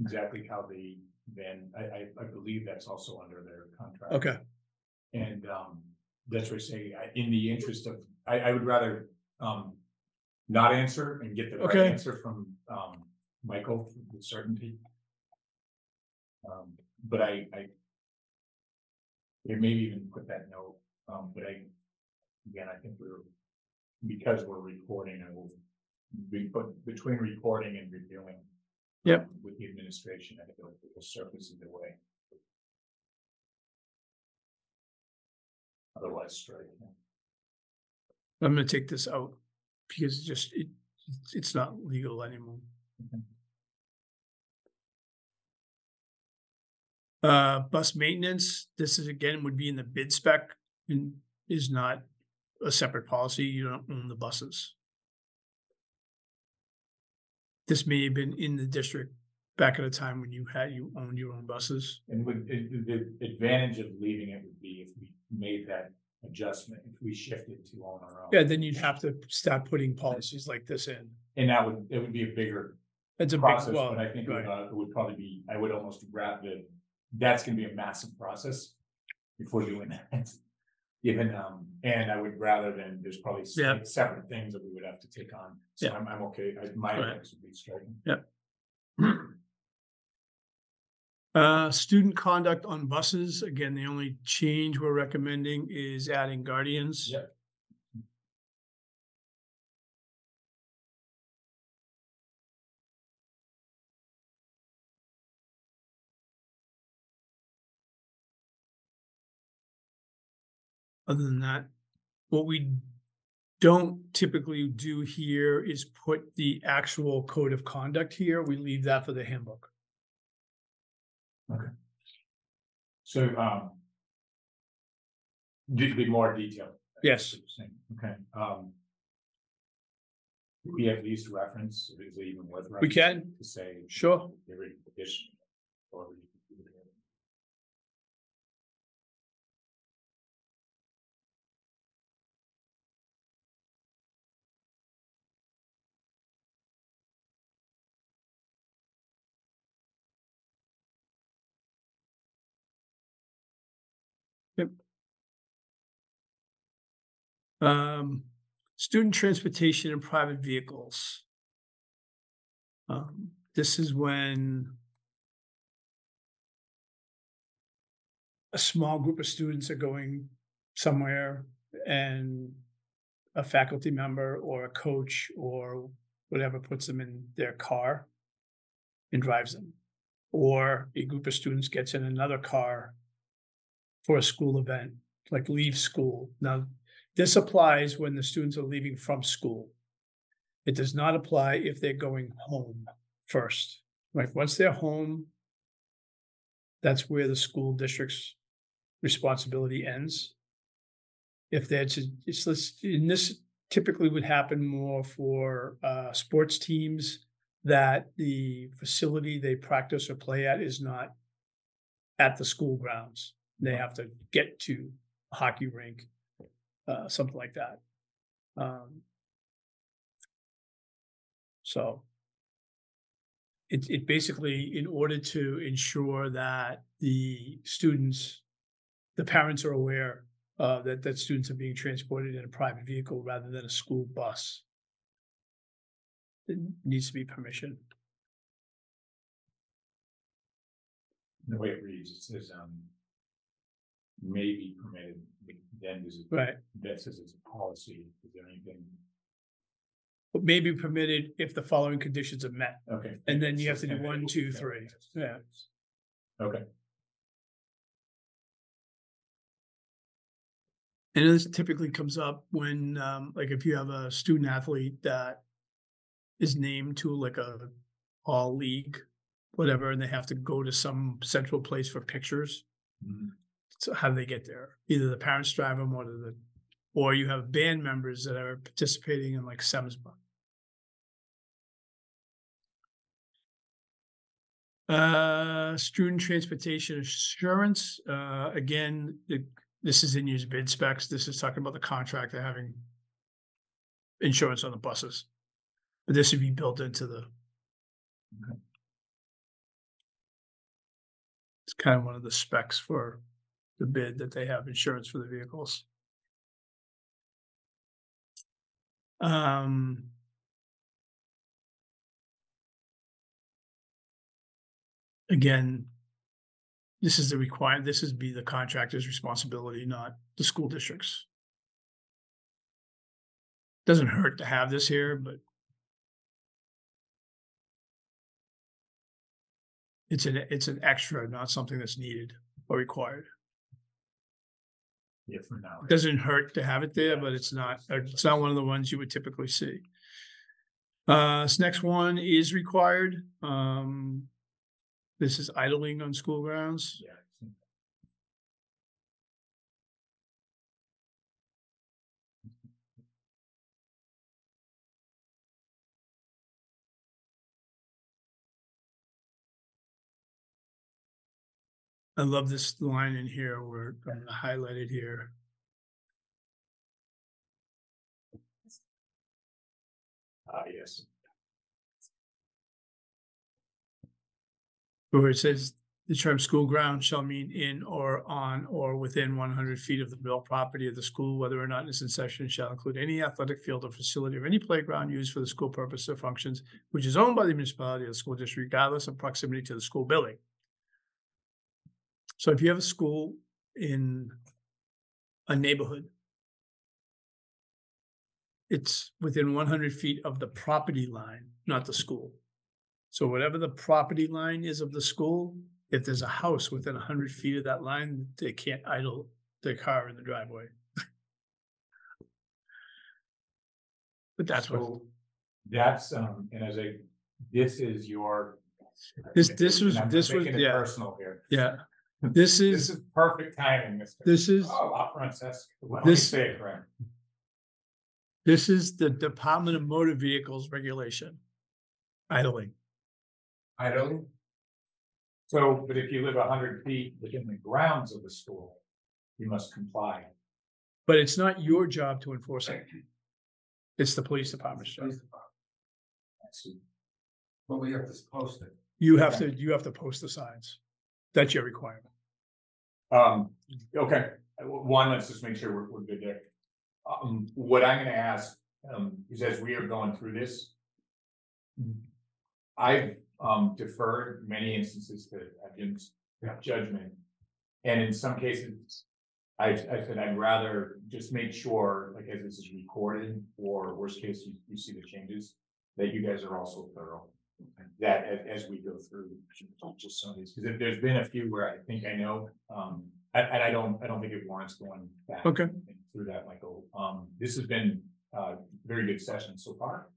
exactly how the, then, I, I, I believe that's also under their contract. okay, And, um, that's what I say, I, in the interest of, I, I would rather, um, not answer and get the right Okay. answer from, um, Michael with certainty. Um, but I, I maybe even put that note, um, but I, again, I think we're, because we're recording, I will be put between recording and reviewing. Yep. um, With the administration, I think it'll, it'll surface either way. Otherwise, straight. I'm gonna take this out because it just, it, it's not legal anymore. Uh, bus maintenance, this is again would be in the bid spec and is not a separate policy. You don't own the buses. This may have been in the district back at a time when you had, you owned your own buses. And would, it- the advantage of leaving it would be if we made that adjustment, if we shifted to own our own. Yeah, then you'd have to start putting policies like this in. And that would, it would be a bigger It's a big, process, well, but I think it would, right. uh, it would probably be, I would almost rather, that's gonna be a massive process. Before doing that. Given, um, and I would rather than, there's probably s- Yeah. separate things that we would have to take on, so Yeah. I'm, I'm okay, I, my Right. next would be striking. Uh, student conduct on buses, again, the only change we're recommending is adding guardians. Yep. Other than that, what we don't typically do here is put the actual code of conduct here. We leave that for the handbook. So, um. Did be more detailed. Yes. Okay, um. do We at least reference, is it even worth? We can, To say. sure. the written condition, or Um, student transportation and private vehicles. Um, this is when a small group of students are going somewhere and a faculty member or a coach or whatever puts them in their car and drives them. Or a group of students gets in another car for a school event, like leave school. Now, this applies when the students are leaving from school. It does not apply if they're going home first. Like, once they're home, that's where the school district's responsibility ends. If that's, it's, this- and this typically would happen more for, uh, sports teams that the facility they practice or play at is not at the school grounds. They have to get to a hockey rink uh, something like that. Um. So, it, it basically, in order to ensure that the students, the parents are aware uh, that, that students are being transported in a private vehicle rather than a school bus. It needs to be permission. The way it reads, it says, um. May be permitted, then does it? Right. That says it's a policy, is there anything, But may be permitted if the following conditions are met. okay. And then you have to do one, two, three. Yeah. Okay, And this typically comes up when, um, like if you have a student athlete that is named to like a all league, whatever, and they have to go to some central place for pictures. Mhm. So how do they get there? Either the parents drive them or the, or you have band members that are participating in like SEMSBA. Uh, student transportation assurance, uh, again, it, this is in your bid specs. This is talking about the contractor having insurance on the buses. But this would be built into the. It's kind of one of the specs for the bid that they have insurance for the vehicles. Um. Again. This is the required, this is be the contractor's responsibility, not the school district's. Doesn't hurt to have this here, but. It's an, it's an extra, not something that's needed or required. Yeah, for now. Doesn't hurt to have it there, but it's not, it's not one of the ones you would typically see. Uh, this next one is required, um. This is idling on school grounds. Yeah. I love this line in here where uh, highlighted here. Ah, yes, Where it says the term school ground shall mean in or on or within one hundred feet of the real property of the school, whether or not its in session, shall include any athletic field or facility or any playground used for the school purpose or functions, which is owned by the municipality or the school district regardless of proximity to the school building. So if you have a school in a neighborhood, it's within one hundred feet of the property line, not the school. So whatever the property line is of the school, if there's a house within hundred feet of that line, they can't idle their car in the driveway. But that's what that's um and as I, this is your. This- this was- this was- yeah. Personal here. yeah, this This is, is perfect timing, Mr. this is, Oh, La Francesca, let me This- say it correct. this is the Department of Motor Vehicles regulation. Idling, I don't. So, but if you live hundred feet within the grounds of the school, you must comply. but it's not your job to enforce it. It's the police department's job. But we have to post it. You have to, you have to post the signs. That's your requirement. Um, okay, one, let's just make sure we're, we're good there. Um, what I'm gonna ask, um, is as we are going through this. I've, um, deferred many instances to Jim's judgment. And in some cases, I, I said I'd rather just make sure, like, as this is recorded, or worst case, you, you see the changes, that you guys are also thorough. That as, as we go through, just some of these, because there's been a few where I think I know, um, and, and I don't, I don't think it warrants going back. Okay. Through that, Michael, um, this has been, uh, very good session so far.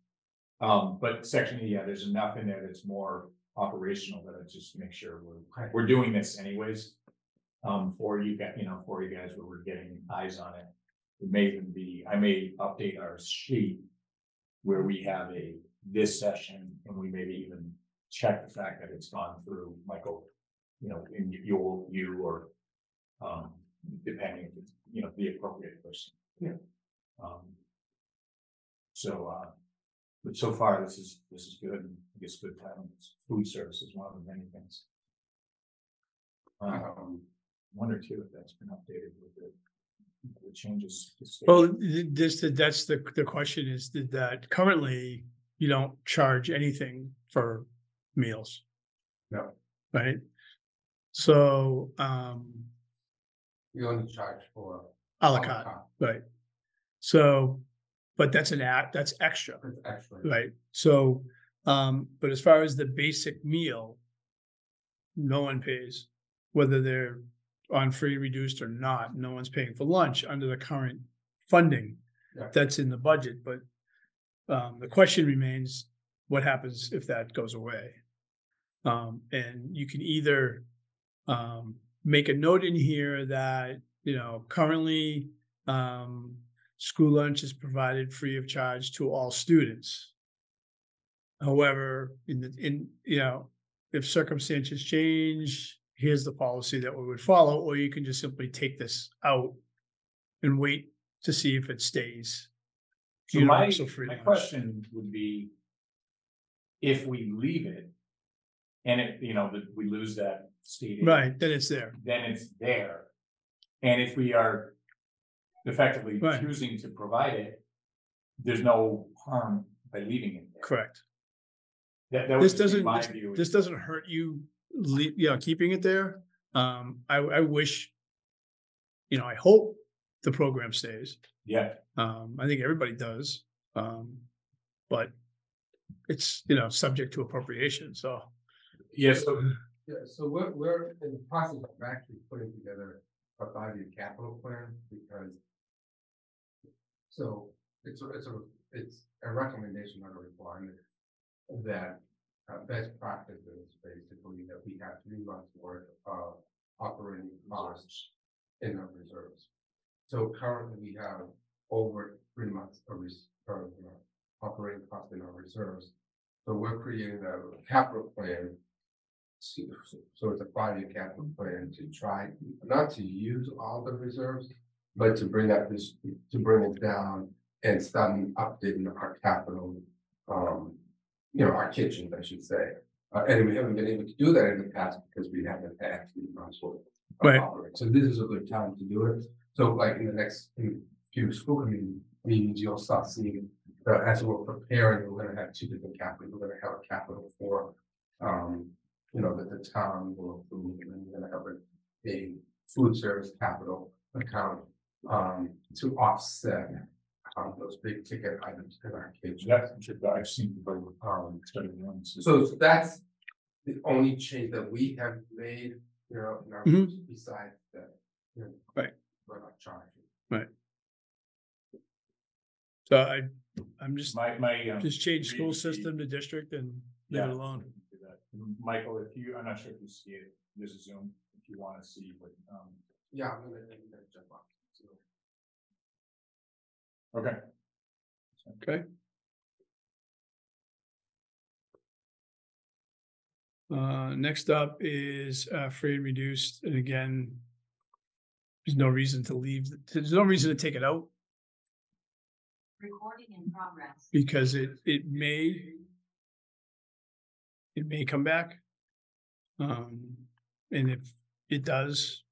Um, but section E, yeah, there's enough in there that's more operational that I just make sure we're, we're doing this anyways. Um, for you guys, you know, for you guys, where we're getting eyes on it. It may even be, I may update our sheet. Where we have a, this session, and we maybe even check the fact that it's gone through, Michael. You know, in your, you or, um, depending, if it's, you know, the appropriate person. Yeah. Um. So, uh, but so far, this is, this is good, and I guess good time, food service is one of the many things. Um, one or two, if that's been updated with the, the changes. to state. Well, th- this, that's the, the question is that- that currently you don't charge anything for meals. No. Right? So, um, We only charge for. à la carte, right? So, but that's an act, that's extra, extra. right? So, um, but as far as the basic meal, no one pays, whether they're on free, reduced or not, no one's paying for lunch under the current funding Yeah. that's in the budget, but um, the question remains, what happens if that goes away? Um, and you can either um, make a note in here that, you know, currently um, school lunch is provided free of charge to all students. However, in the, in, you know, if circumstances change, here's the policy that we would follow, or you can just simply take this out and wait to see if it stays. So my, universal my question would be. If we leave it. And it, you know, that we lose that state. aid, Right, then it's there. Then it's there. And if we are. Effectively Right. choosing to provide it. There's no harm by leaving it there. Correct. That, that This be doesn't, my this- view. this doesn't hurt you, le- know, keeping it there. Um, I, I wish. You know, I hope the program stays. Yeah, Um, I think everybody does. Um, but it's, you know, subject to appropriation, so. yeah, so Yeah, so we're, we're in the process of actually putting together a five-year capital plan because. So it's a, it's a, it's a recommendation, not a requirement. That uh, best practices basically that we have three months worth of operating costs in our reserves. So currently we have over three months of res- of, uh, operating costs in our reserves. So we're creating a capital plan so so it's a five-year capital plan to try, not to use all the reserves, but to bring up this, to bring it down and start updating our capital. Um, you know, our kitchens, I should say. Uh, and we haven't been able to do that in the past because we haven't had worth. of Right. So this is a good time to do it. So like in the next in few school committee meetings, you'll start seeing. Uh, as we're preparing, we're gonna have two different capitals. We're gonna have a capital for, um, you know, that the town will approve, and then we're gonna have a, a food service capital account. Um, to offset, um, those big ticket items in our kitchen. that's, I've seen people, um, studying ones. So that's the only change that we have made, you know, in our, Mhm. besides that. you know, Right. We're. So I, I'm just, My, my. um, just change school system to district and leave Yeah. it alone. do that. Michael, if you, I'm not sure if you see it, there's a Zoom, if you wanna see what, um, Yeah, I'm gonna, I'm gonna jump off. So, okay. Okay. Uh, next up is, uh, free and reduced, and again. There's no reason to leave, there's no reason to take it out, Recording in progress. because it, it may. It may come back. Um, and if it does,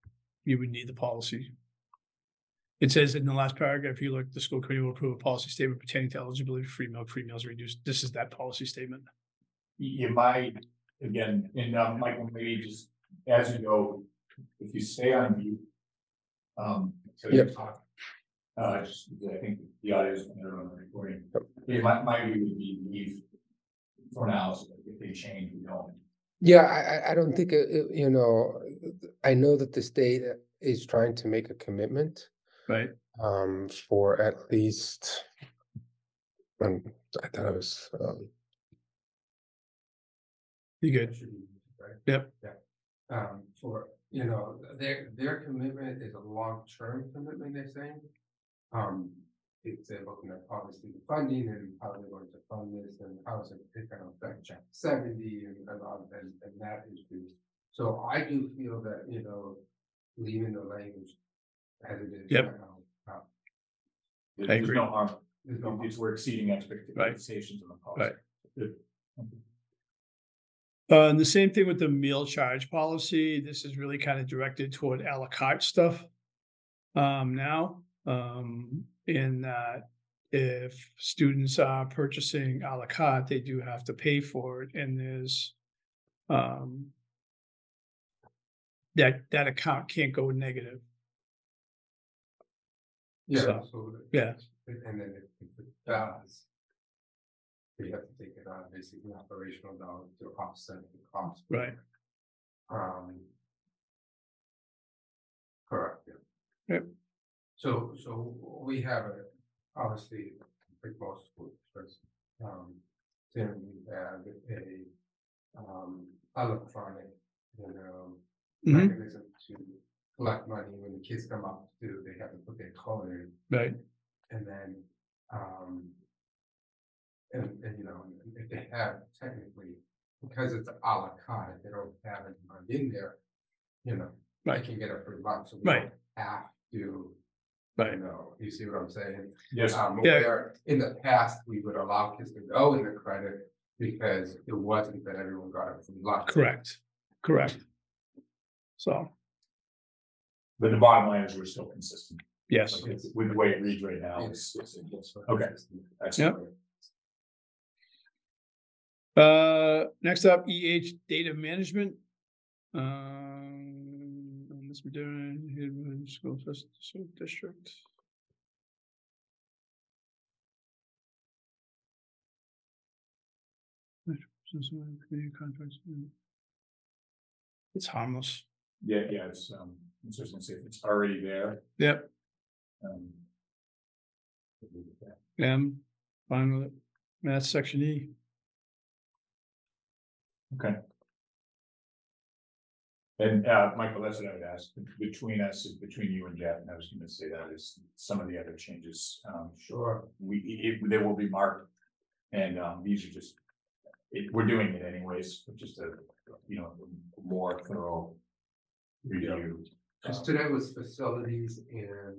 you would need the policy. It says in the last paragraph, if you look, the school committee will approve a policy statement pertaining to eligibility for free milk, free meals reduced. This is that policy statement. You might, again, and uh, Michael, maybe just as you go, if you stay on mute. Um, so you talk. Uh, just, I think the audio is when they're on the recording, it might, might be, be leave. For now, so that if they change, we don't. Yeah, I, I, I don't think, it- it- you know, I know that the state is trying to make a commitment Right. um, for at least. Um, I thought it was, um, You good? should be, right? Yep. Yeah. Um, for, you know, their, their commitment is a long-term commitment, they're saying. Um, it's, they're looking at obviously the funding and how they're going to fund this and how is it gonna affect chapter seventy and, and, all- and, and that issue. So I do feel that, you know, leaving the language as it is. Yep. now, uh, There's I there's agree. no harm. There's no- It's we're exceeding expectations in the policy. Right. Good. Uh, and the same thing with the meal charge policy. This is really kind of directed toward à la carte stuff. Um, now, um, in that if students are purchasing à la carte, they do have to pay for it and there's, um, that, that account can't go negative. Yeah, So, absolutely. yeah. And then if it does. We have to take it out, basically an operational dollars to offset the cost. Right. Um. Correct, yeah. Yep. So, so we have a, obviously, like most schools, first, um, then we have a, um, electronic, you know. Mhm. Mechanism to collect money when the kids come up to, they have to put their code in. Right, And then, um. And, and you know, if they have technically, because it's a la carte, if they don't have it in there, you know. They Right. can get it for lunch, so we Right. don't have to, you right, know, you see what I'm saying? Yes, Um, Yeah. where in the past, we would allow kids to go in the credit because it wasn't that everyone got it from lunch. correct, correct. So, but the bottom line is we're still consistent. yes, Like, it's- With the way it reads right now, Yes, it's, yes, yes. Okay. that's. Yep. Uh, next up, EH data management. Um, doing, here, school district. It's harmless. Yeah, yeah, it's, um, I'm just gonna say, if it's already there. Yep, um, yeah, I'm fine with it. That's section E. Okay. And, uh, Michael, that's what I would ask, between us, between you and Jeff, and I was gonna say that is some of the other changes, um, Sure. we, it, they will be marked. And, um, these are just, it, we're doing it anyways, but just a, you know, more thorough. Review. Cause today was facilities and.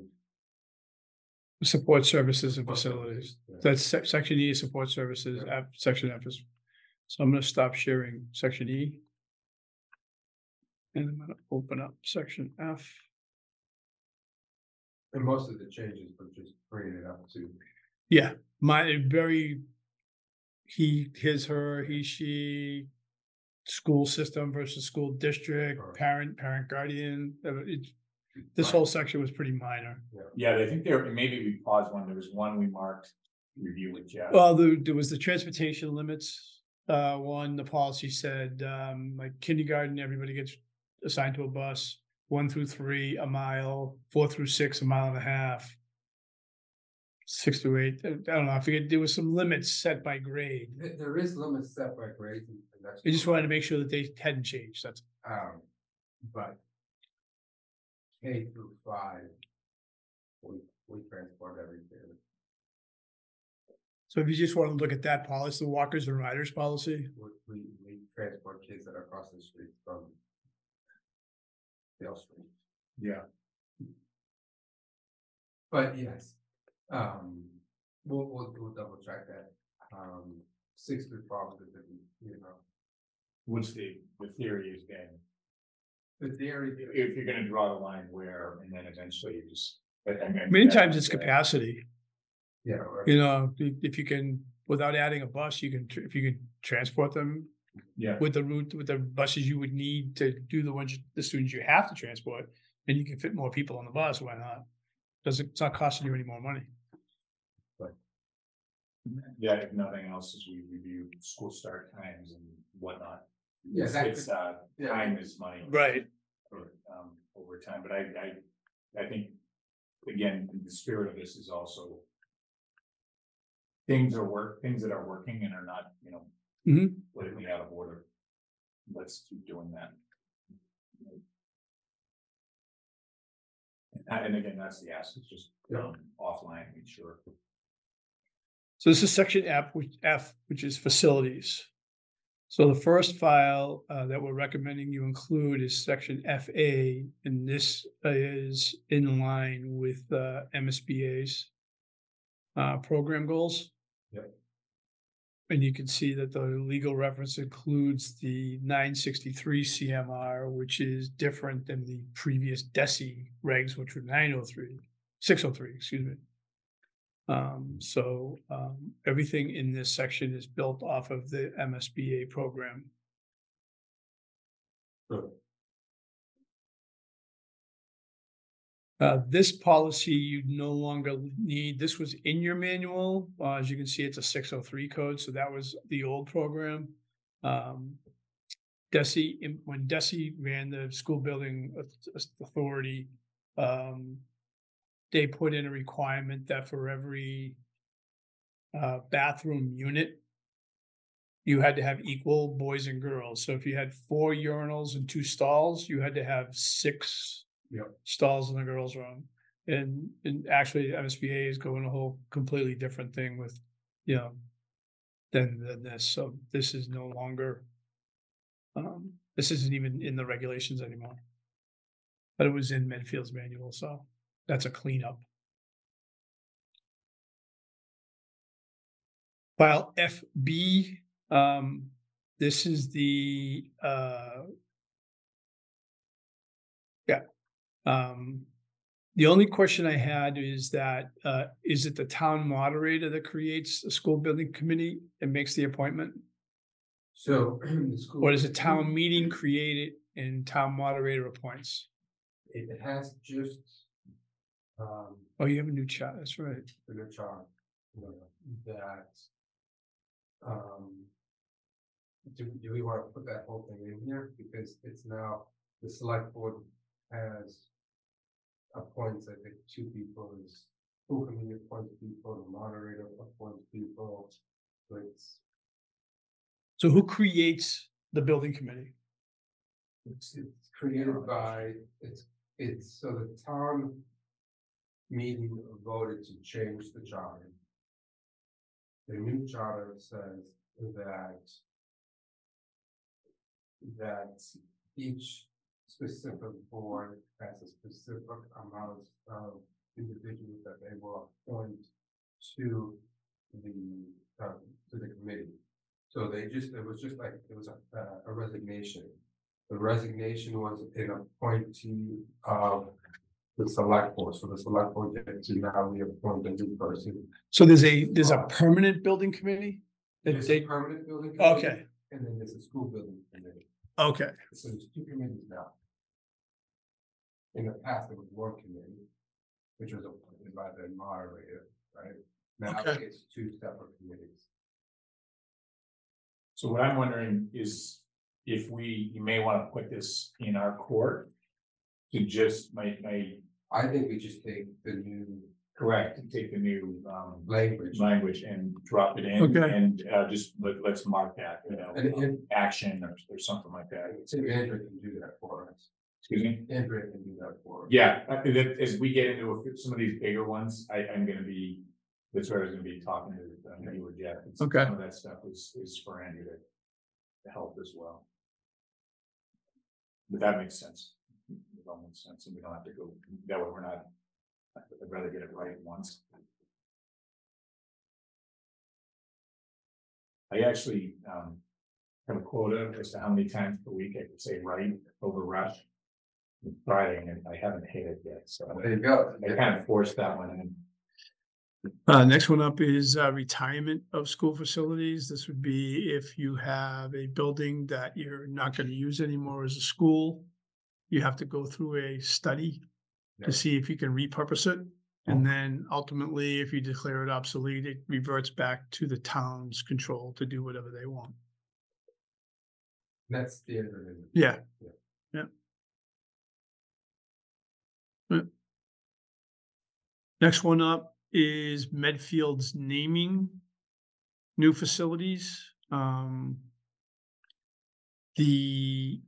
Support services and facilities. Yeah. That's sec- section E, support services, F, section F is. So I'm gonna stop sharing section E. And I'm gonna open up section F. And most of the changes were just bringing it up to, Yeah, my very. He, his, her, he, she. School system versus school district, Correct. parent, parent guardian, uh, it. This whole section was pretty minor. Yeah, I think there, maybe we paused one, there was one we marked, review with Jeff. Well, there, there was the transportation limits. Uh, one, the policy said, um, like kindergarten, everybody gets assigned to a bus. One through three, a mile, four through six, a mile and a half. Six to eight, I don't know, I forget, there was some limits set by grade. there, there is limits set by grade. and and that's. I just wanted to make sure that they hadn't changed, that's, Um, but. K through five. We, we transport everything. So if you just want to look at that policy, the walkers and riders policy, We, we, we transport kids that are across the street from. Dale Street. Yeah, But yes, um, we'll, we'll, we'll double check that. Um, six through twelve, is the, you know, which the, the theory has been, the dairy. if you're gonna draw the line where, and then eventually you just. but- and- and- many times it's capacity. Yeah. right. You know, if if you can, without adding a bus, you can, tr- if you can transport them Yeah, with the route, with the buses you would need to do the ones, the students you have to transport, and you can fit more people on the bus, why not? Doesn't, it's not costing you any more money. Right. Yeah, if nothing else, as we review school start times and whatnot. Yeah, It's- that It's, uh, yeah. time is money. Right. for, um, over time, but I, I, I think, again, the spirit of this is also. Things are work, things that are working and are not, you know, Mhm. completely out of order. Let's keep doing that. And, and again, that's the ask, it's just, um, offline, make sure. So this is section F, which F, which is facilities. So the first file uh, that we're recommending you include is section FA, and this is in line with uh, MSBA's. Uh, program goals. Yep. And you can see that the legal reference includes the nine sixty-three CMR, which is different than the previous DESE regs, which were 903, 603. excuse me. Um, so, um, everything in this section is built off of the MSBA program. Good. Uh, this policy you no longer need, this was in your manual, uh, as you can see, it's a six oh three code, so that was the old program. Um. DESE, when DESE ran the school building au- au- authority, um. They put in a requirement that for every. Uh, bathroom unit. You had to have equal boys and girls, so if you had four urinals and two stalls, you had to have six Yep. stalls in the girls' room. And, and actually MSBA is going a whole completely different thing with, you know, than, than this, so this is no longer. Um, this isn't even in the regulations anymore. But it was in Medfield's manual, so that's a cleanup. File FB, um, this is the, uh, Um, the only question I had is that, uh, is it the town moderator that creates a school building committee and makes the appointment? So. the school- Or does a town meeting create it and town moderator appoints? It has just. Um, Oh, you have a new chat, that's right. in new chart, you know, that. Um. Do, do we wanna put that whole thing in here? Because it's now, the select board has. Appoints, I think, two people, is school committee appoints people, the moderator appoints people. So it's, So who creates the building committee? it's, it's created by, it's, it's, so the town. Meeting voted to change the charter. The new charter says that. That each specific board has a specific amount of individuals that they will appoint. To the, uh, to the committee. So they just, it was just like, it was a, a resignation. The resignation was an appointee of the select board, so the select board gets to now reappoint a new person. So there's a, there's a permanent building committee? That There's a they, permanent building. committee, okay, And then there's a school building committee, okay, so there's two committees now. In the past, there was one committee, which was appointed by the moderator, right? Now Okay. it's two separate committees. So what I'm wondering is if we, you may wanna put this in our court. To just, my, my, I think we just take the new correct, and take the new, um, language. language and drop it in. Okay. And, uh, just let, let's mark that, you know, And- and- um, action or, or something like that. So Andrew can do that for us. Excuse me? Andrew can do that for us. Yeah, I think that as we get into a few- some of these bigger ones, I, I'm gonna be, that's where I was gonna be talking to, uh, you or Jeff. and Okay. Some of that stuff is, is for Andrew to, to help as well. But that makes sense. It all makes sense, and we don't have to go, that way we're not, I'd rather get it right once. I actually, um, have a quota as to how many times per week I could say right over rush. Friday, and I haven't hit it yet, so There you go. I kind of forced that one in. Uh, next one up is, uh, retirement of school facilities. This would be if you have a building that you're not gonna use anymore as a school. You have to go through a study Yeah. to see if you can repurpose it. And then ultimately, if you declare it obsolete, it reverts back to the town's control to do whatever they want. That's the end of it? Yeah. Yeah. Yeah. Yeah. Next one up is Medfield's naming new facilities. Um. The.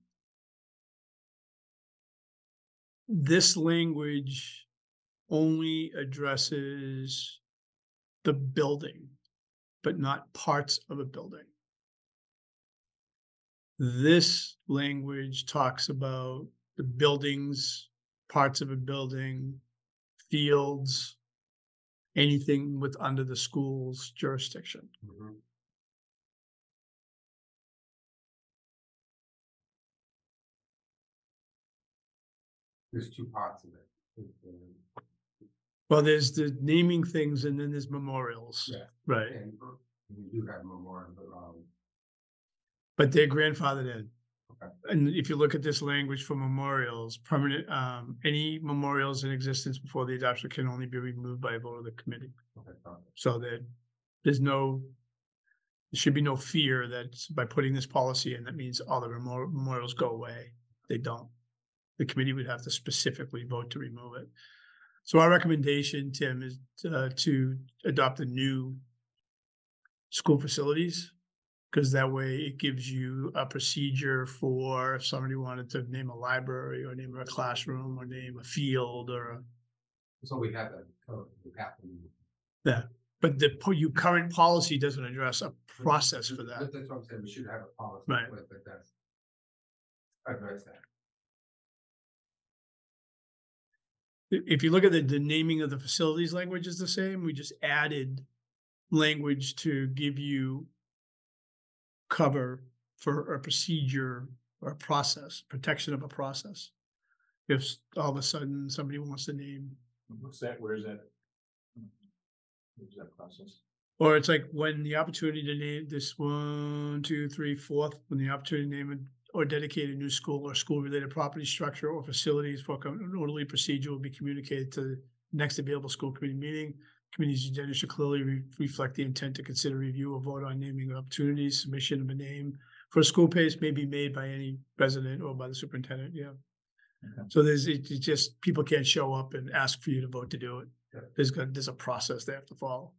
This language only addresses the building, but not parts of a building. This language talks about the buildings, parts of a building, fields. anything with under the school's jurisdiction. Mhm. There's two parts of it. Well, there's the naming things and then there's memorials, Yeah. right? And we do have memorials around. But they're grandfathered in. And if you look at this language for memorials, permanent, um, any memorials in existence before the adoption can only be removed by a vote of the committee. Okay, fine. So that there's no, there should be no fear that by putting this policy in, that means all the memor- memorials go away. They don't. The committee would have to specifically vote to remove it. So our recommendation, Tim, is uh, to adopt a new school facilities. Because that way it gives you a procedure for if somebody wanted to name a library or name a classroom or name a field or a So we have that, code, we have to. Yeah, but the, po- your current policy doesn't address a process for that. That's what I'm saying, we should have a policy. Right. it that's Address that. I- If you look at the, the naming of the facilities language is the same, we just added language to give you cover for a procedure or a process, protection of a process. If all of a sudden somebody wants to name, What's that, where is that? Where's that process? or it's like when the opportunity to name this one, two, three, fourth, when the opportunity to name or dedicate a new school or school-related property structure or facilities for an orderly procedure will be communicated to the next available school committee meeting. Committee's agenda should clearly re- reflect the intent to consider review or vote on naming opportunities. Submission of a name for a school pace may be made by any resident or by the superintendent, yeah. Okay. So there's, it it just, people can't show up and ask for you to vote to do it. Yeah. There's got, there's a process they have to follow.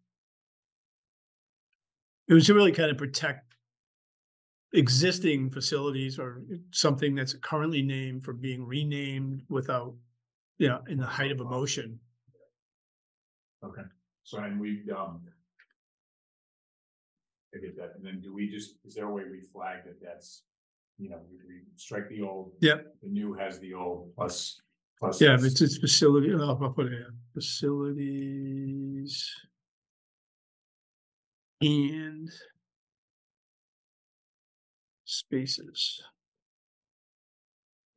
It was to really kind of protect existing facilities or something that's currently named from being renamed without, you know, in the height of emotion. Okay, so and we, um. I get that, and then do we just, is there a way we flag that that's, you know, we, we strike the old? Yep. The new has the old plus, plus. Yeah, this. it's, it's facility, I'll I'll put it in, facilities. And. Spaces,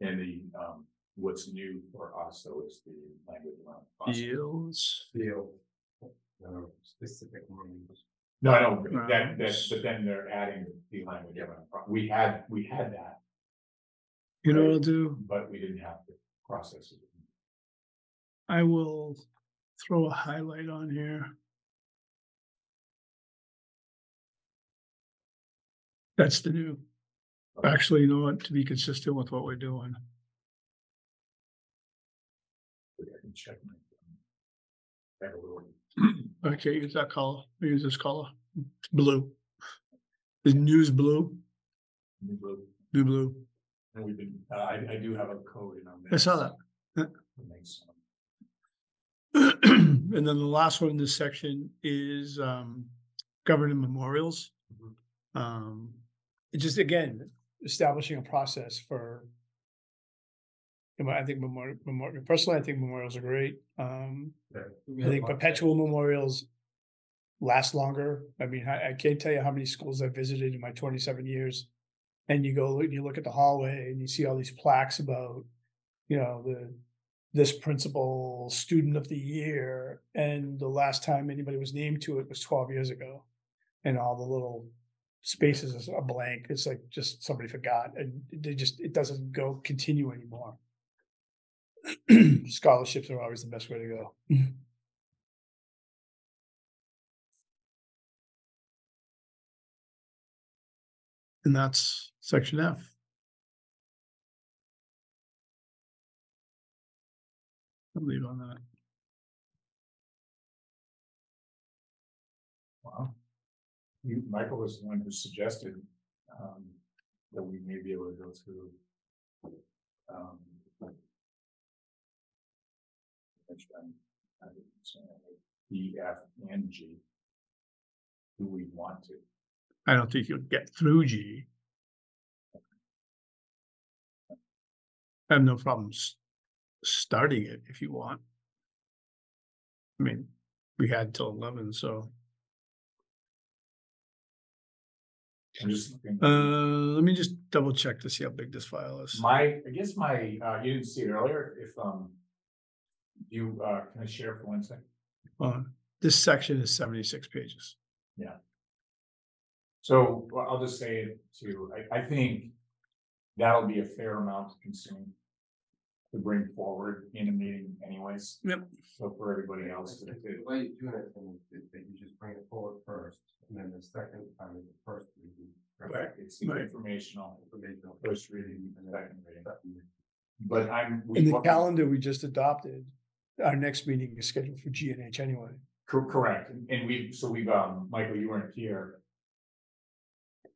And the, um, what's new for us, though, is the language around. process. fields, Feel. Uh, specific names. No, I know, that, that, Grounds. but then they're adding the language around, pro- we had, we had that, you know what I'll do? but we didn't have to process it. I will throw a highlight on here. That's the new. Actually, you know what, to be consistent with what we're doing, I can check. my, um, Have a little. I can't use that color, I use this color, It's blue. The news blue, new blue. new blue, And we've been, uh, I, I do have a code in our. I saw that. um, And then the last one in this section is um governing memorials. Um, it just again, establishing a process for. I think memorial, memorial, personally, I think memorials are great. Um, I think perpetual memorials last longer. I mean, I, I can't tell you how many schools I've visited in my twenty-seven years. And you go, and you look at the hallway and you see all these plaques about, you know, the, this principal, student of the year. And the last time anybody was named to it was twelve years ago. And all the little spaces are blank. It's like just somebody forgot and they just, it doesn't go continue anymore. Scholarships are always the best way to go. And that's section F. I'll leave on that. Wow. You, Michael was the one who suggested, um, that we may be able to go through. Um. Which one? I didn't say it, E, F, and G. Do we want to? I don't think you'll get through G. I have no problems starting it if you want. I mean, we had till eleven, so. I'm just looking. Uh, let me just double check to see how big this file is. My, I guess my, uh, you didn't see it earlier, if, um. You, uh, can I share for one second? Uh, this section is seventy-six pages. Yeah. So, well, I'll just say it too, I, I think that'll be a fair amount to consume. To bring forward in a meeting anyways. Yep. So for everybody else to, The way you do it is that you just bring it forward first, and then the second time is the first reading. right, it's Right. informational, Informational. first reading and second reading. But I'm. we- In the calendar we just adopted, our next meeting is scheduled for G and H anyway. Cor- Correct, and- and we, so we've, um, Michael, you weren't here.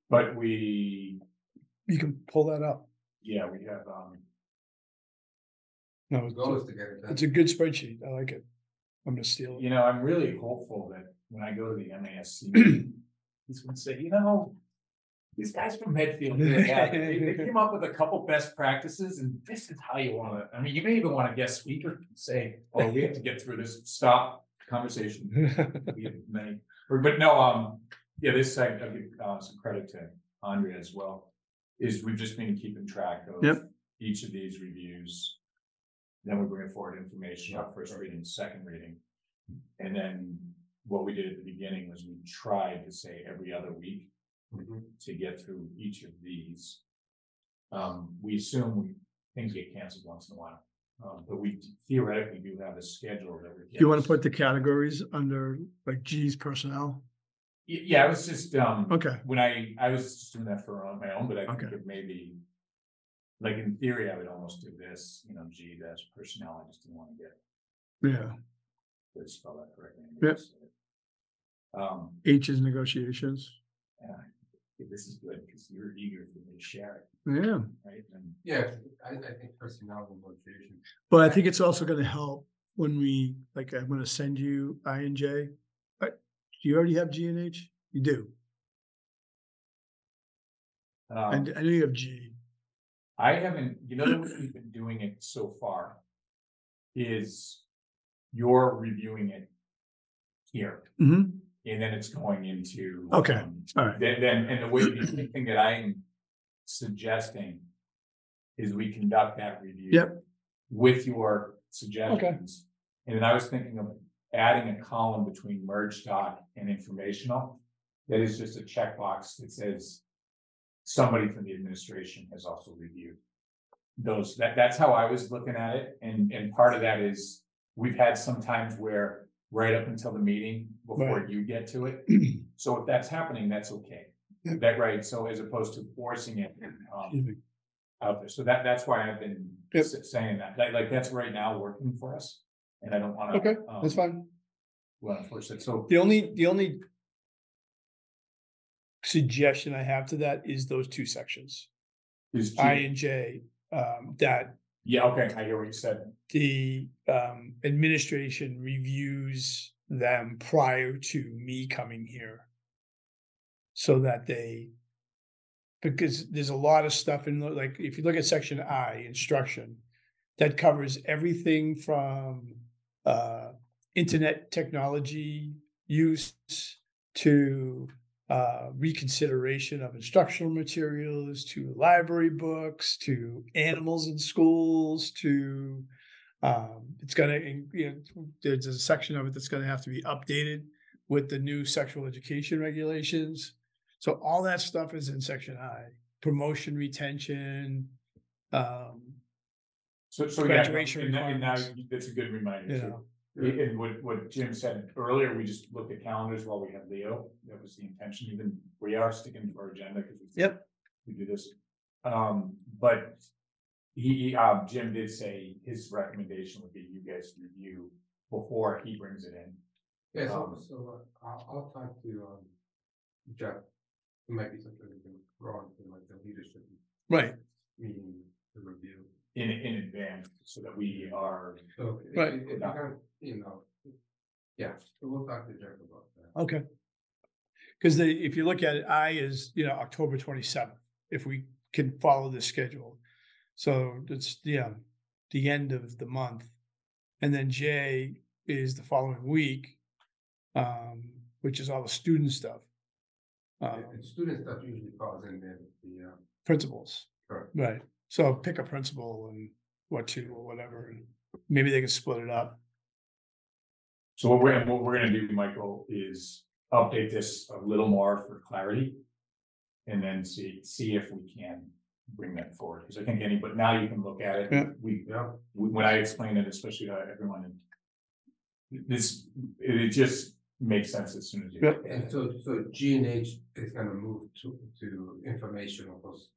But we, You can pull that up. yeah, we have, um, No, The it's goal a- is to get it done. it's a good spreadsheet. I like it. I'm gonna steal it. you know, I'm really hopeful that when I go to the MASC. meeting, He's gonna say, you know. These guys from Medfield, they they they came up with a couple best practices and this is how you wanna, I mean, you may even want to guest speaker to say, oh, we have to get through this, stop conversation. We have many, but no, um, yeah, this I'll give uh some credit to Andrea as well. Is we've just been keeping track of. Yep. Each of these reviews. Then we bring forward information on first reading, second reading. And then what we did at the beginning was we tried to say every other week. To get through each of these. Um, we assume we, things get canceled once in a while, um, but we theoretically do have a schedule that we. Do you wanna put the categories under like G's personnel? Y- Yeah, I was just, um. Okay, When I, I was just doing that for on my own, but I think Okay. it may be. Like in theory, I would almost do this, you know, G dash personnel, I just didn't wanna get, yeah. to spell that correctly. Yep. Um, H is negotiations. And this is good, cause you're eager for me to share it. Yeah, it, right? And Yeah, I, I think personnel negotiation. but I think it's also gonna help when we, like, I'm gonna send you I and J. Do you already have G and H? You do. Um, And I know you have G. I haven't, you know, the way we've been doing it so far. Is you're reviewing it. Here, hmm and then it's going into. Okay. um, all right. Then, then, and the way, the thing that I'm suggesting. Is we conduct that review. Yep. With your suggestions. And then I was thinking of adding a column between merge doc and informational. That is just a checkbox that says. Somebody from the administration has also reviewed. Those, that, that's how I was looking at it, and, and part of that is, we've had some times where. Right up until the meeting, before Right. you get to it, so if that's happening, that's okay. Yep. That right, so as opposed to forcing it, um, me. out there, so that, that's why I've been Yep. s- saying that, like, like, that's right now working for us. And I don't wanna. Okay, um, that's fine. Wanna force it, so, The only, the only suggestion I have to that is those two sections, is, I G- and J, um, that yeah, okay, I hear what you said, the um administration reviews them prior to me coming here. So that they. Because there's a lot of stuff in, like, if you look at section I, instruction. That covers everything from uh internet technology use to. Uh, reconsideration of instructional materials to library books to animals in schools to. Um, it's gonna, in- you know, there's a section of it that's gonna have to be updated with the new sexual education regulations. So all that stuff is in section I, promotion, retention, um, so, so yeah, Graduation and that- and now, that's a good reminder you too. know, And what, what Jim said earlier, we just looked at calendars while we had Leo, that was the intention, even, we are sticking to our agenda, because we. Yep. We do this, um, but. He, he, um, Jim did say his recommendation would be you guys review before he brings it in. Yeah, so, Um, so uh, I'll, I'll talk to, um, Jeff. It might be something we can throw into like the leadership right, meeting to review. In, in advance, so that we are, So. if- Right. if you're You know. Yeah, so we'll talk to Jeff about that. okay. Cause the, if you look at it, I is, you know, October twenty seventh, if we can follow the schedule. So it's, yeah, the end of the month. And then J is the following week. Um, which is all the student stuff. Um, And student stuff usually falls in there, with the, uh, principals, correct. right? So pick a principal and what to or whatever, and maybe they can split it up. So what we're, what we're gonna do, Michael, is update this a little more for clarity. And then see, see if we can bring that forward, because I think any, but now you can look at Yeah. it, we, Yeah, we- when I explain it, especially to everyone. This, it, it just makes sense as soon as you. Yeah. and so, so G and H is gonna move to, to informational post.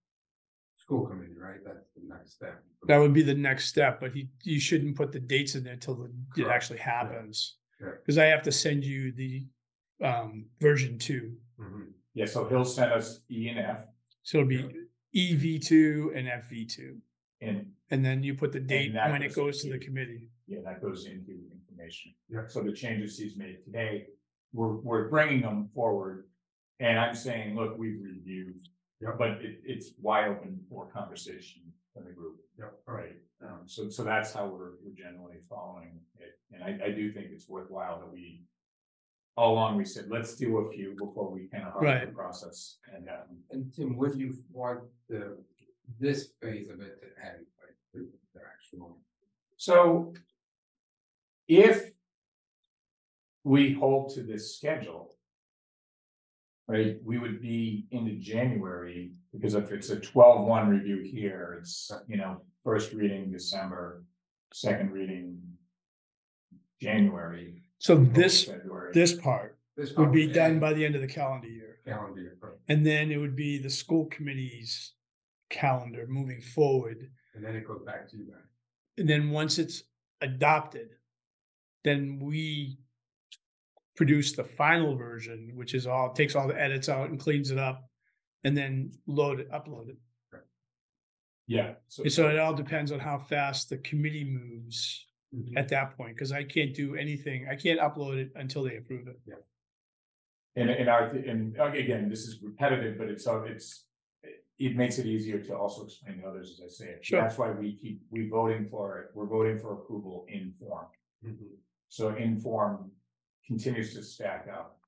School committee, right? That's the next step. That would be the next step, but he, you shouldn't put the dates in there till it Correct. actually happens. Correct. Cause I have to send you the um version two, Mhm. Yeah, so he'll send us E and F so it'll be EV two and FV two. and, And then you put the date that when it goes goes to the into- committee. yeah, that goes into the information. Yeah. So the changes he's made today, we're, we're bringing them forward. And I'm saying, look, we've reviewed, Yeah. but it, it's wide open for conversation in the group. Yeah, all right. Right, um, so, so that's how we're, we're generally following it, and I, I do think it's worthwhile that we. All along, we said, let's do a few before we kind of hard the Right. process, and, um, And Tim, when do you want the, this phase of it to end, like the, the actual? so. If. We hold to this schedule. Right, we would be into January, because if it's a 12-1 review here, it's, you know, first reading December, second reading. January. So this, February. this part This would be done by the end of the calendar year. Calendar year, right. And then it would be the school committee's calendar moving forward. and then it goes back to you guys. And then once it's adopted, then we produce the final version, which is all, takes all the edits out and cleans it up. And then load it, upload it. Yeah. So, And so it all depends on how fast the committee moves Mhm. at that point, because I can't do anything. I can't upload it until they approve it. and, and our, and again, this is repetitive, but it's, so it's. It makes it easier to also explain to others as I say it. Sure. That's why we keep, we voting for it, we're voting for approval in form. Mhm. So in form continues to stack up.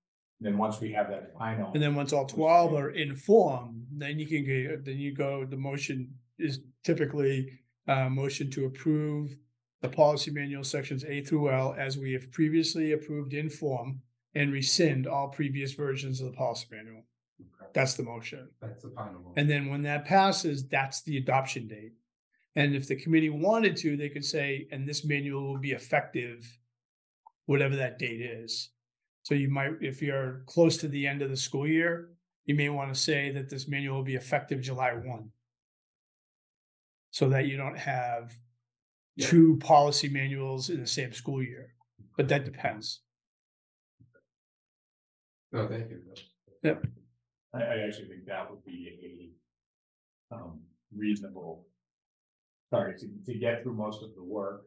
Then once we have that final. And then once all twelve are in form, then you can get, then you go, the motion is typically uh, motion to approve the policy manual sections A through L as we have previously approved in form and rescind all previous versions of the policy manual. Okay. That's the motion. That's the final one. And then when that passes, that's the adoption date. And if the committee wanted to, they could say, and this manual will be effective, whatever that date is. So you might, if you're close to the end of the school year, you may want to say that this manual will be effective July one. So that you don't have two policy manuals in the same school year, but that depends. No, thank you. Yep. I, I actually think that would be a. Um, reasonable. Sorry, to, to get through most of the work.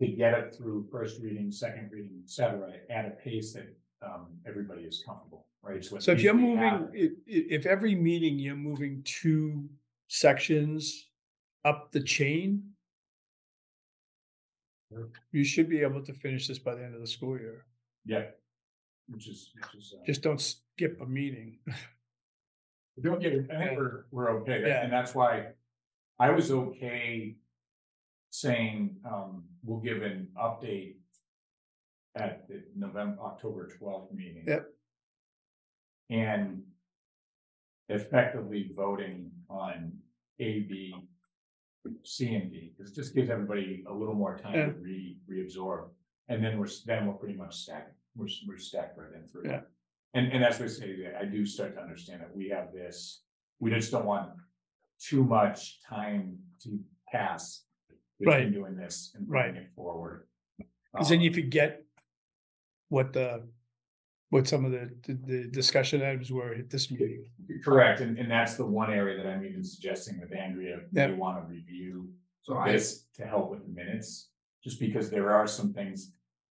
To get it through first reading, second reading, et cetera, at a pace that, um, everybody is comfortable, right? at So if you're moving, if, if every meeting you're moving two sections up the chain. You should be able to finish this by the end of the school year. Yeah. Which is, which is. uh, Just don't skip a meeting. Don't get, it. I think we're, we're okay, Yeah. and that's why I was okay. Saying, um, we'll give an update. At the November, October twelfth meeting. Yep. And. Effectively voting on A, B. C and D, because it just gives everybody a little more time to re, reabsorb, and then we're, s- then we're pretty much stacked, we're, s- we're stacked right in through. Yeah. And, and that's what I say, that I do start to understand that we have this, we just don't want too much time to pass. Right. Between doing this and Right. it forward. Cause then you Um, forget. What the, what some of the, the, the discussion items were at this meeting. Correct, and, and that's the one area that I'm even suggesting with Andrea, Yeah. we wanna review So I, this to help with the minutes. Just because there are some things,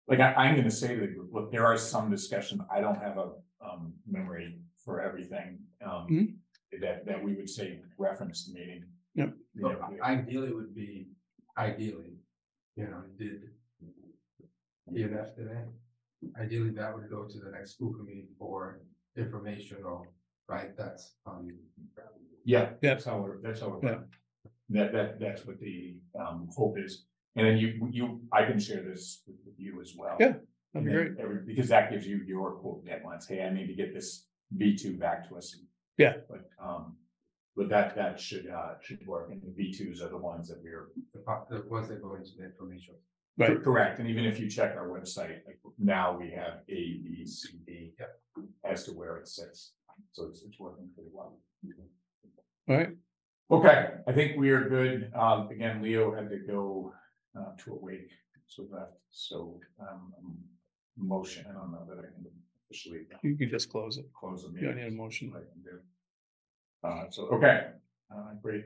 like I, I'm gonna say to the group, look, there are some discussion, I don't have a, um, memory for everything. Um, Mhm. that, that we would say reference the meeting. Yep. You know, ideally would be, ideally, you know, did. ENF today, ideally that would go to the next school committee for informational, right? That's, um. Yeah, Yeah. that's how we're, that's how we're. That, that, that's what the, um, hope is. And then you, you, I can share this with with you as well. Yeah, That'd be great. every- Because that gives you your quote deadlines. Hey, I need to get this V two back to us. Yeah. But, um, but that, that should, uh, should work. And the V twos are the ones that we're. The, pa- the ones that go into the information. Right. Correct. And even if you check our website, like now we have A, B, C, D. As to where it sits. So it's, it's working pretty well. All right, Okay, I think we are good. Um, again, Leo had to go, uh, to a wake, so that, so, um, motion, I don't know that I can officially you can just close it. close the You don't need a motion. I can do. Uh, so, okay, uh, great.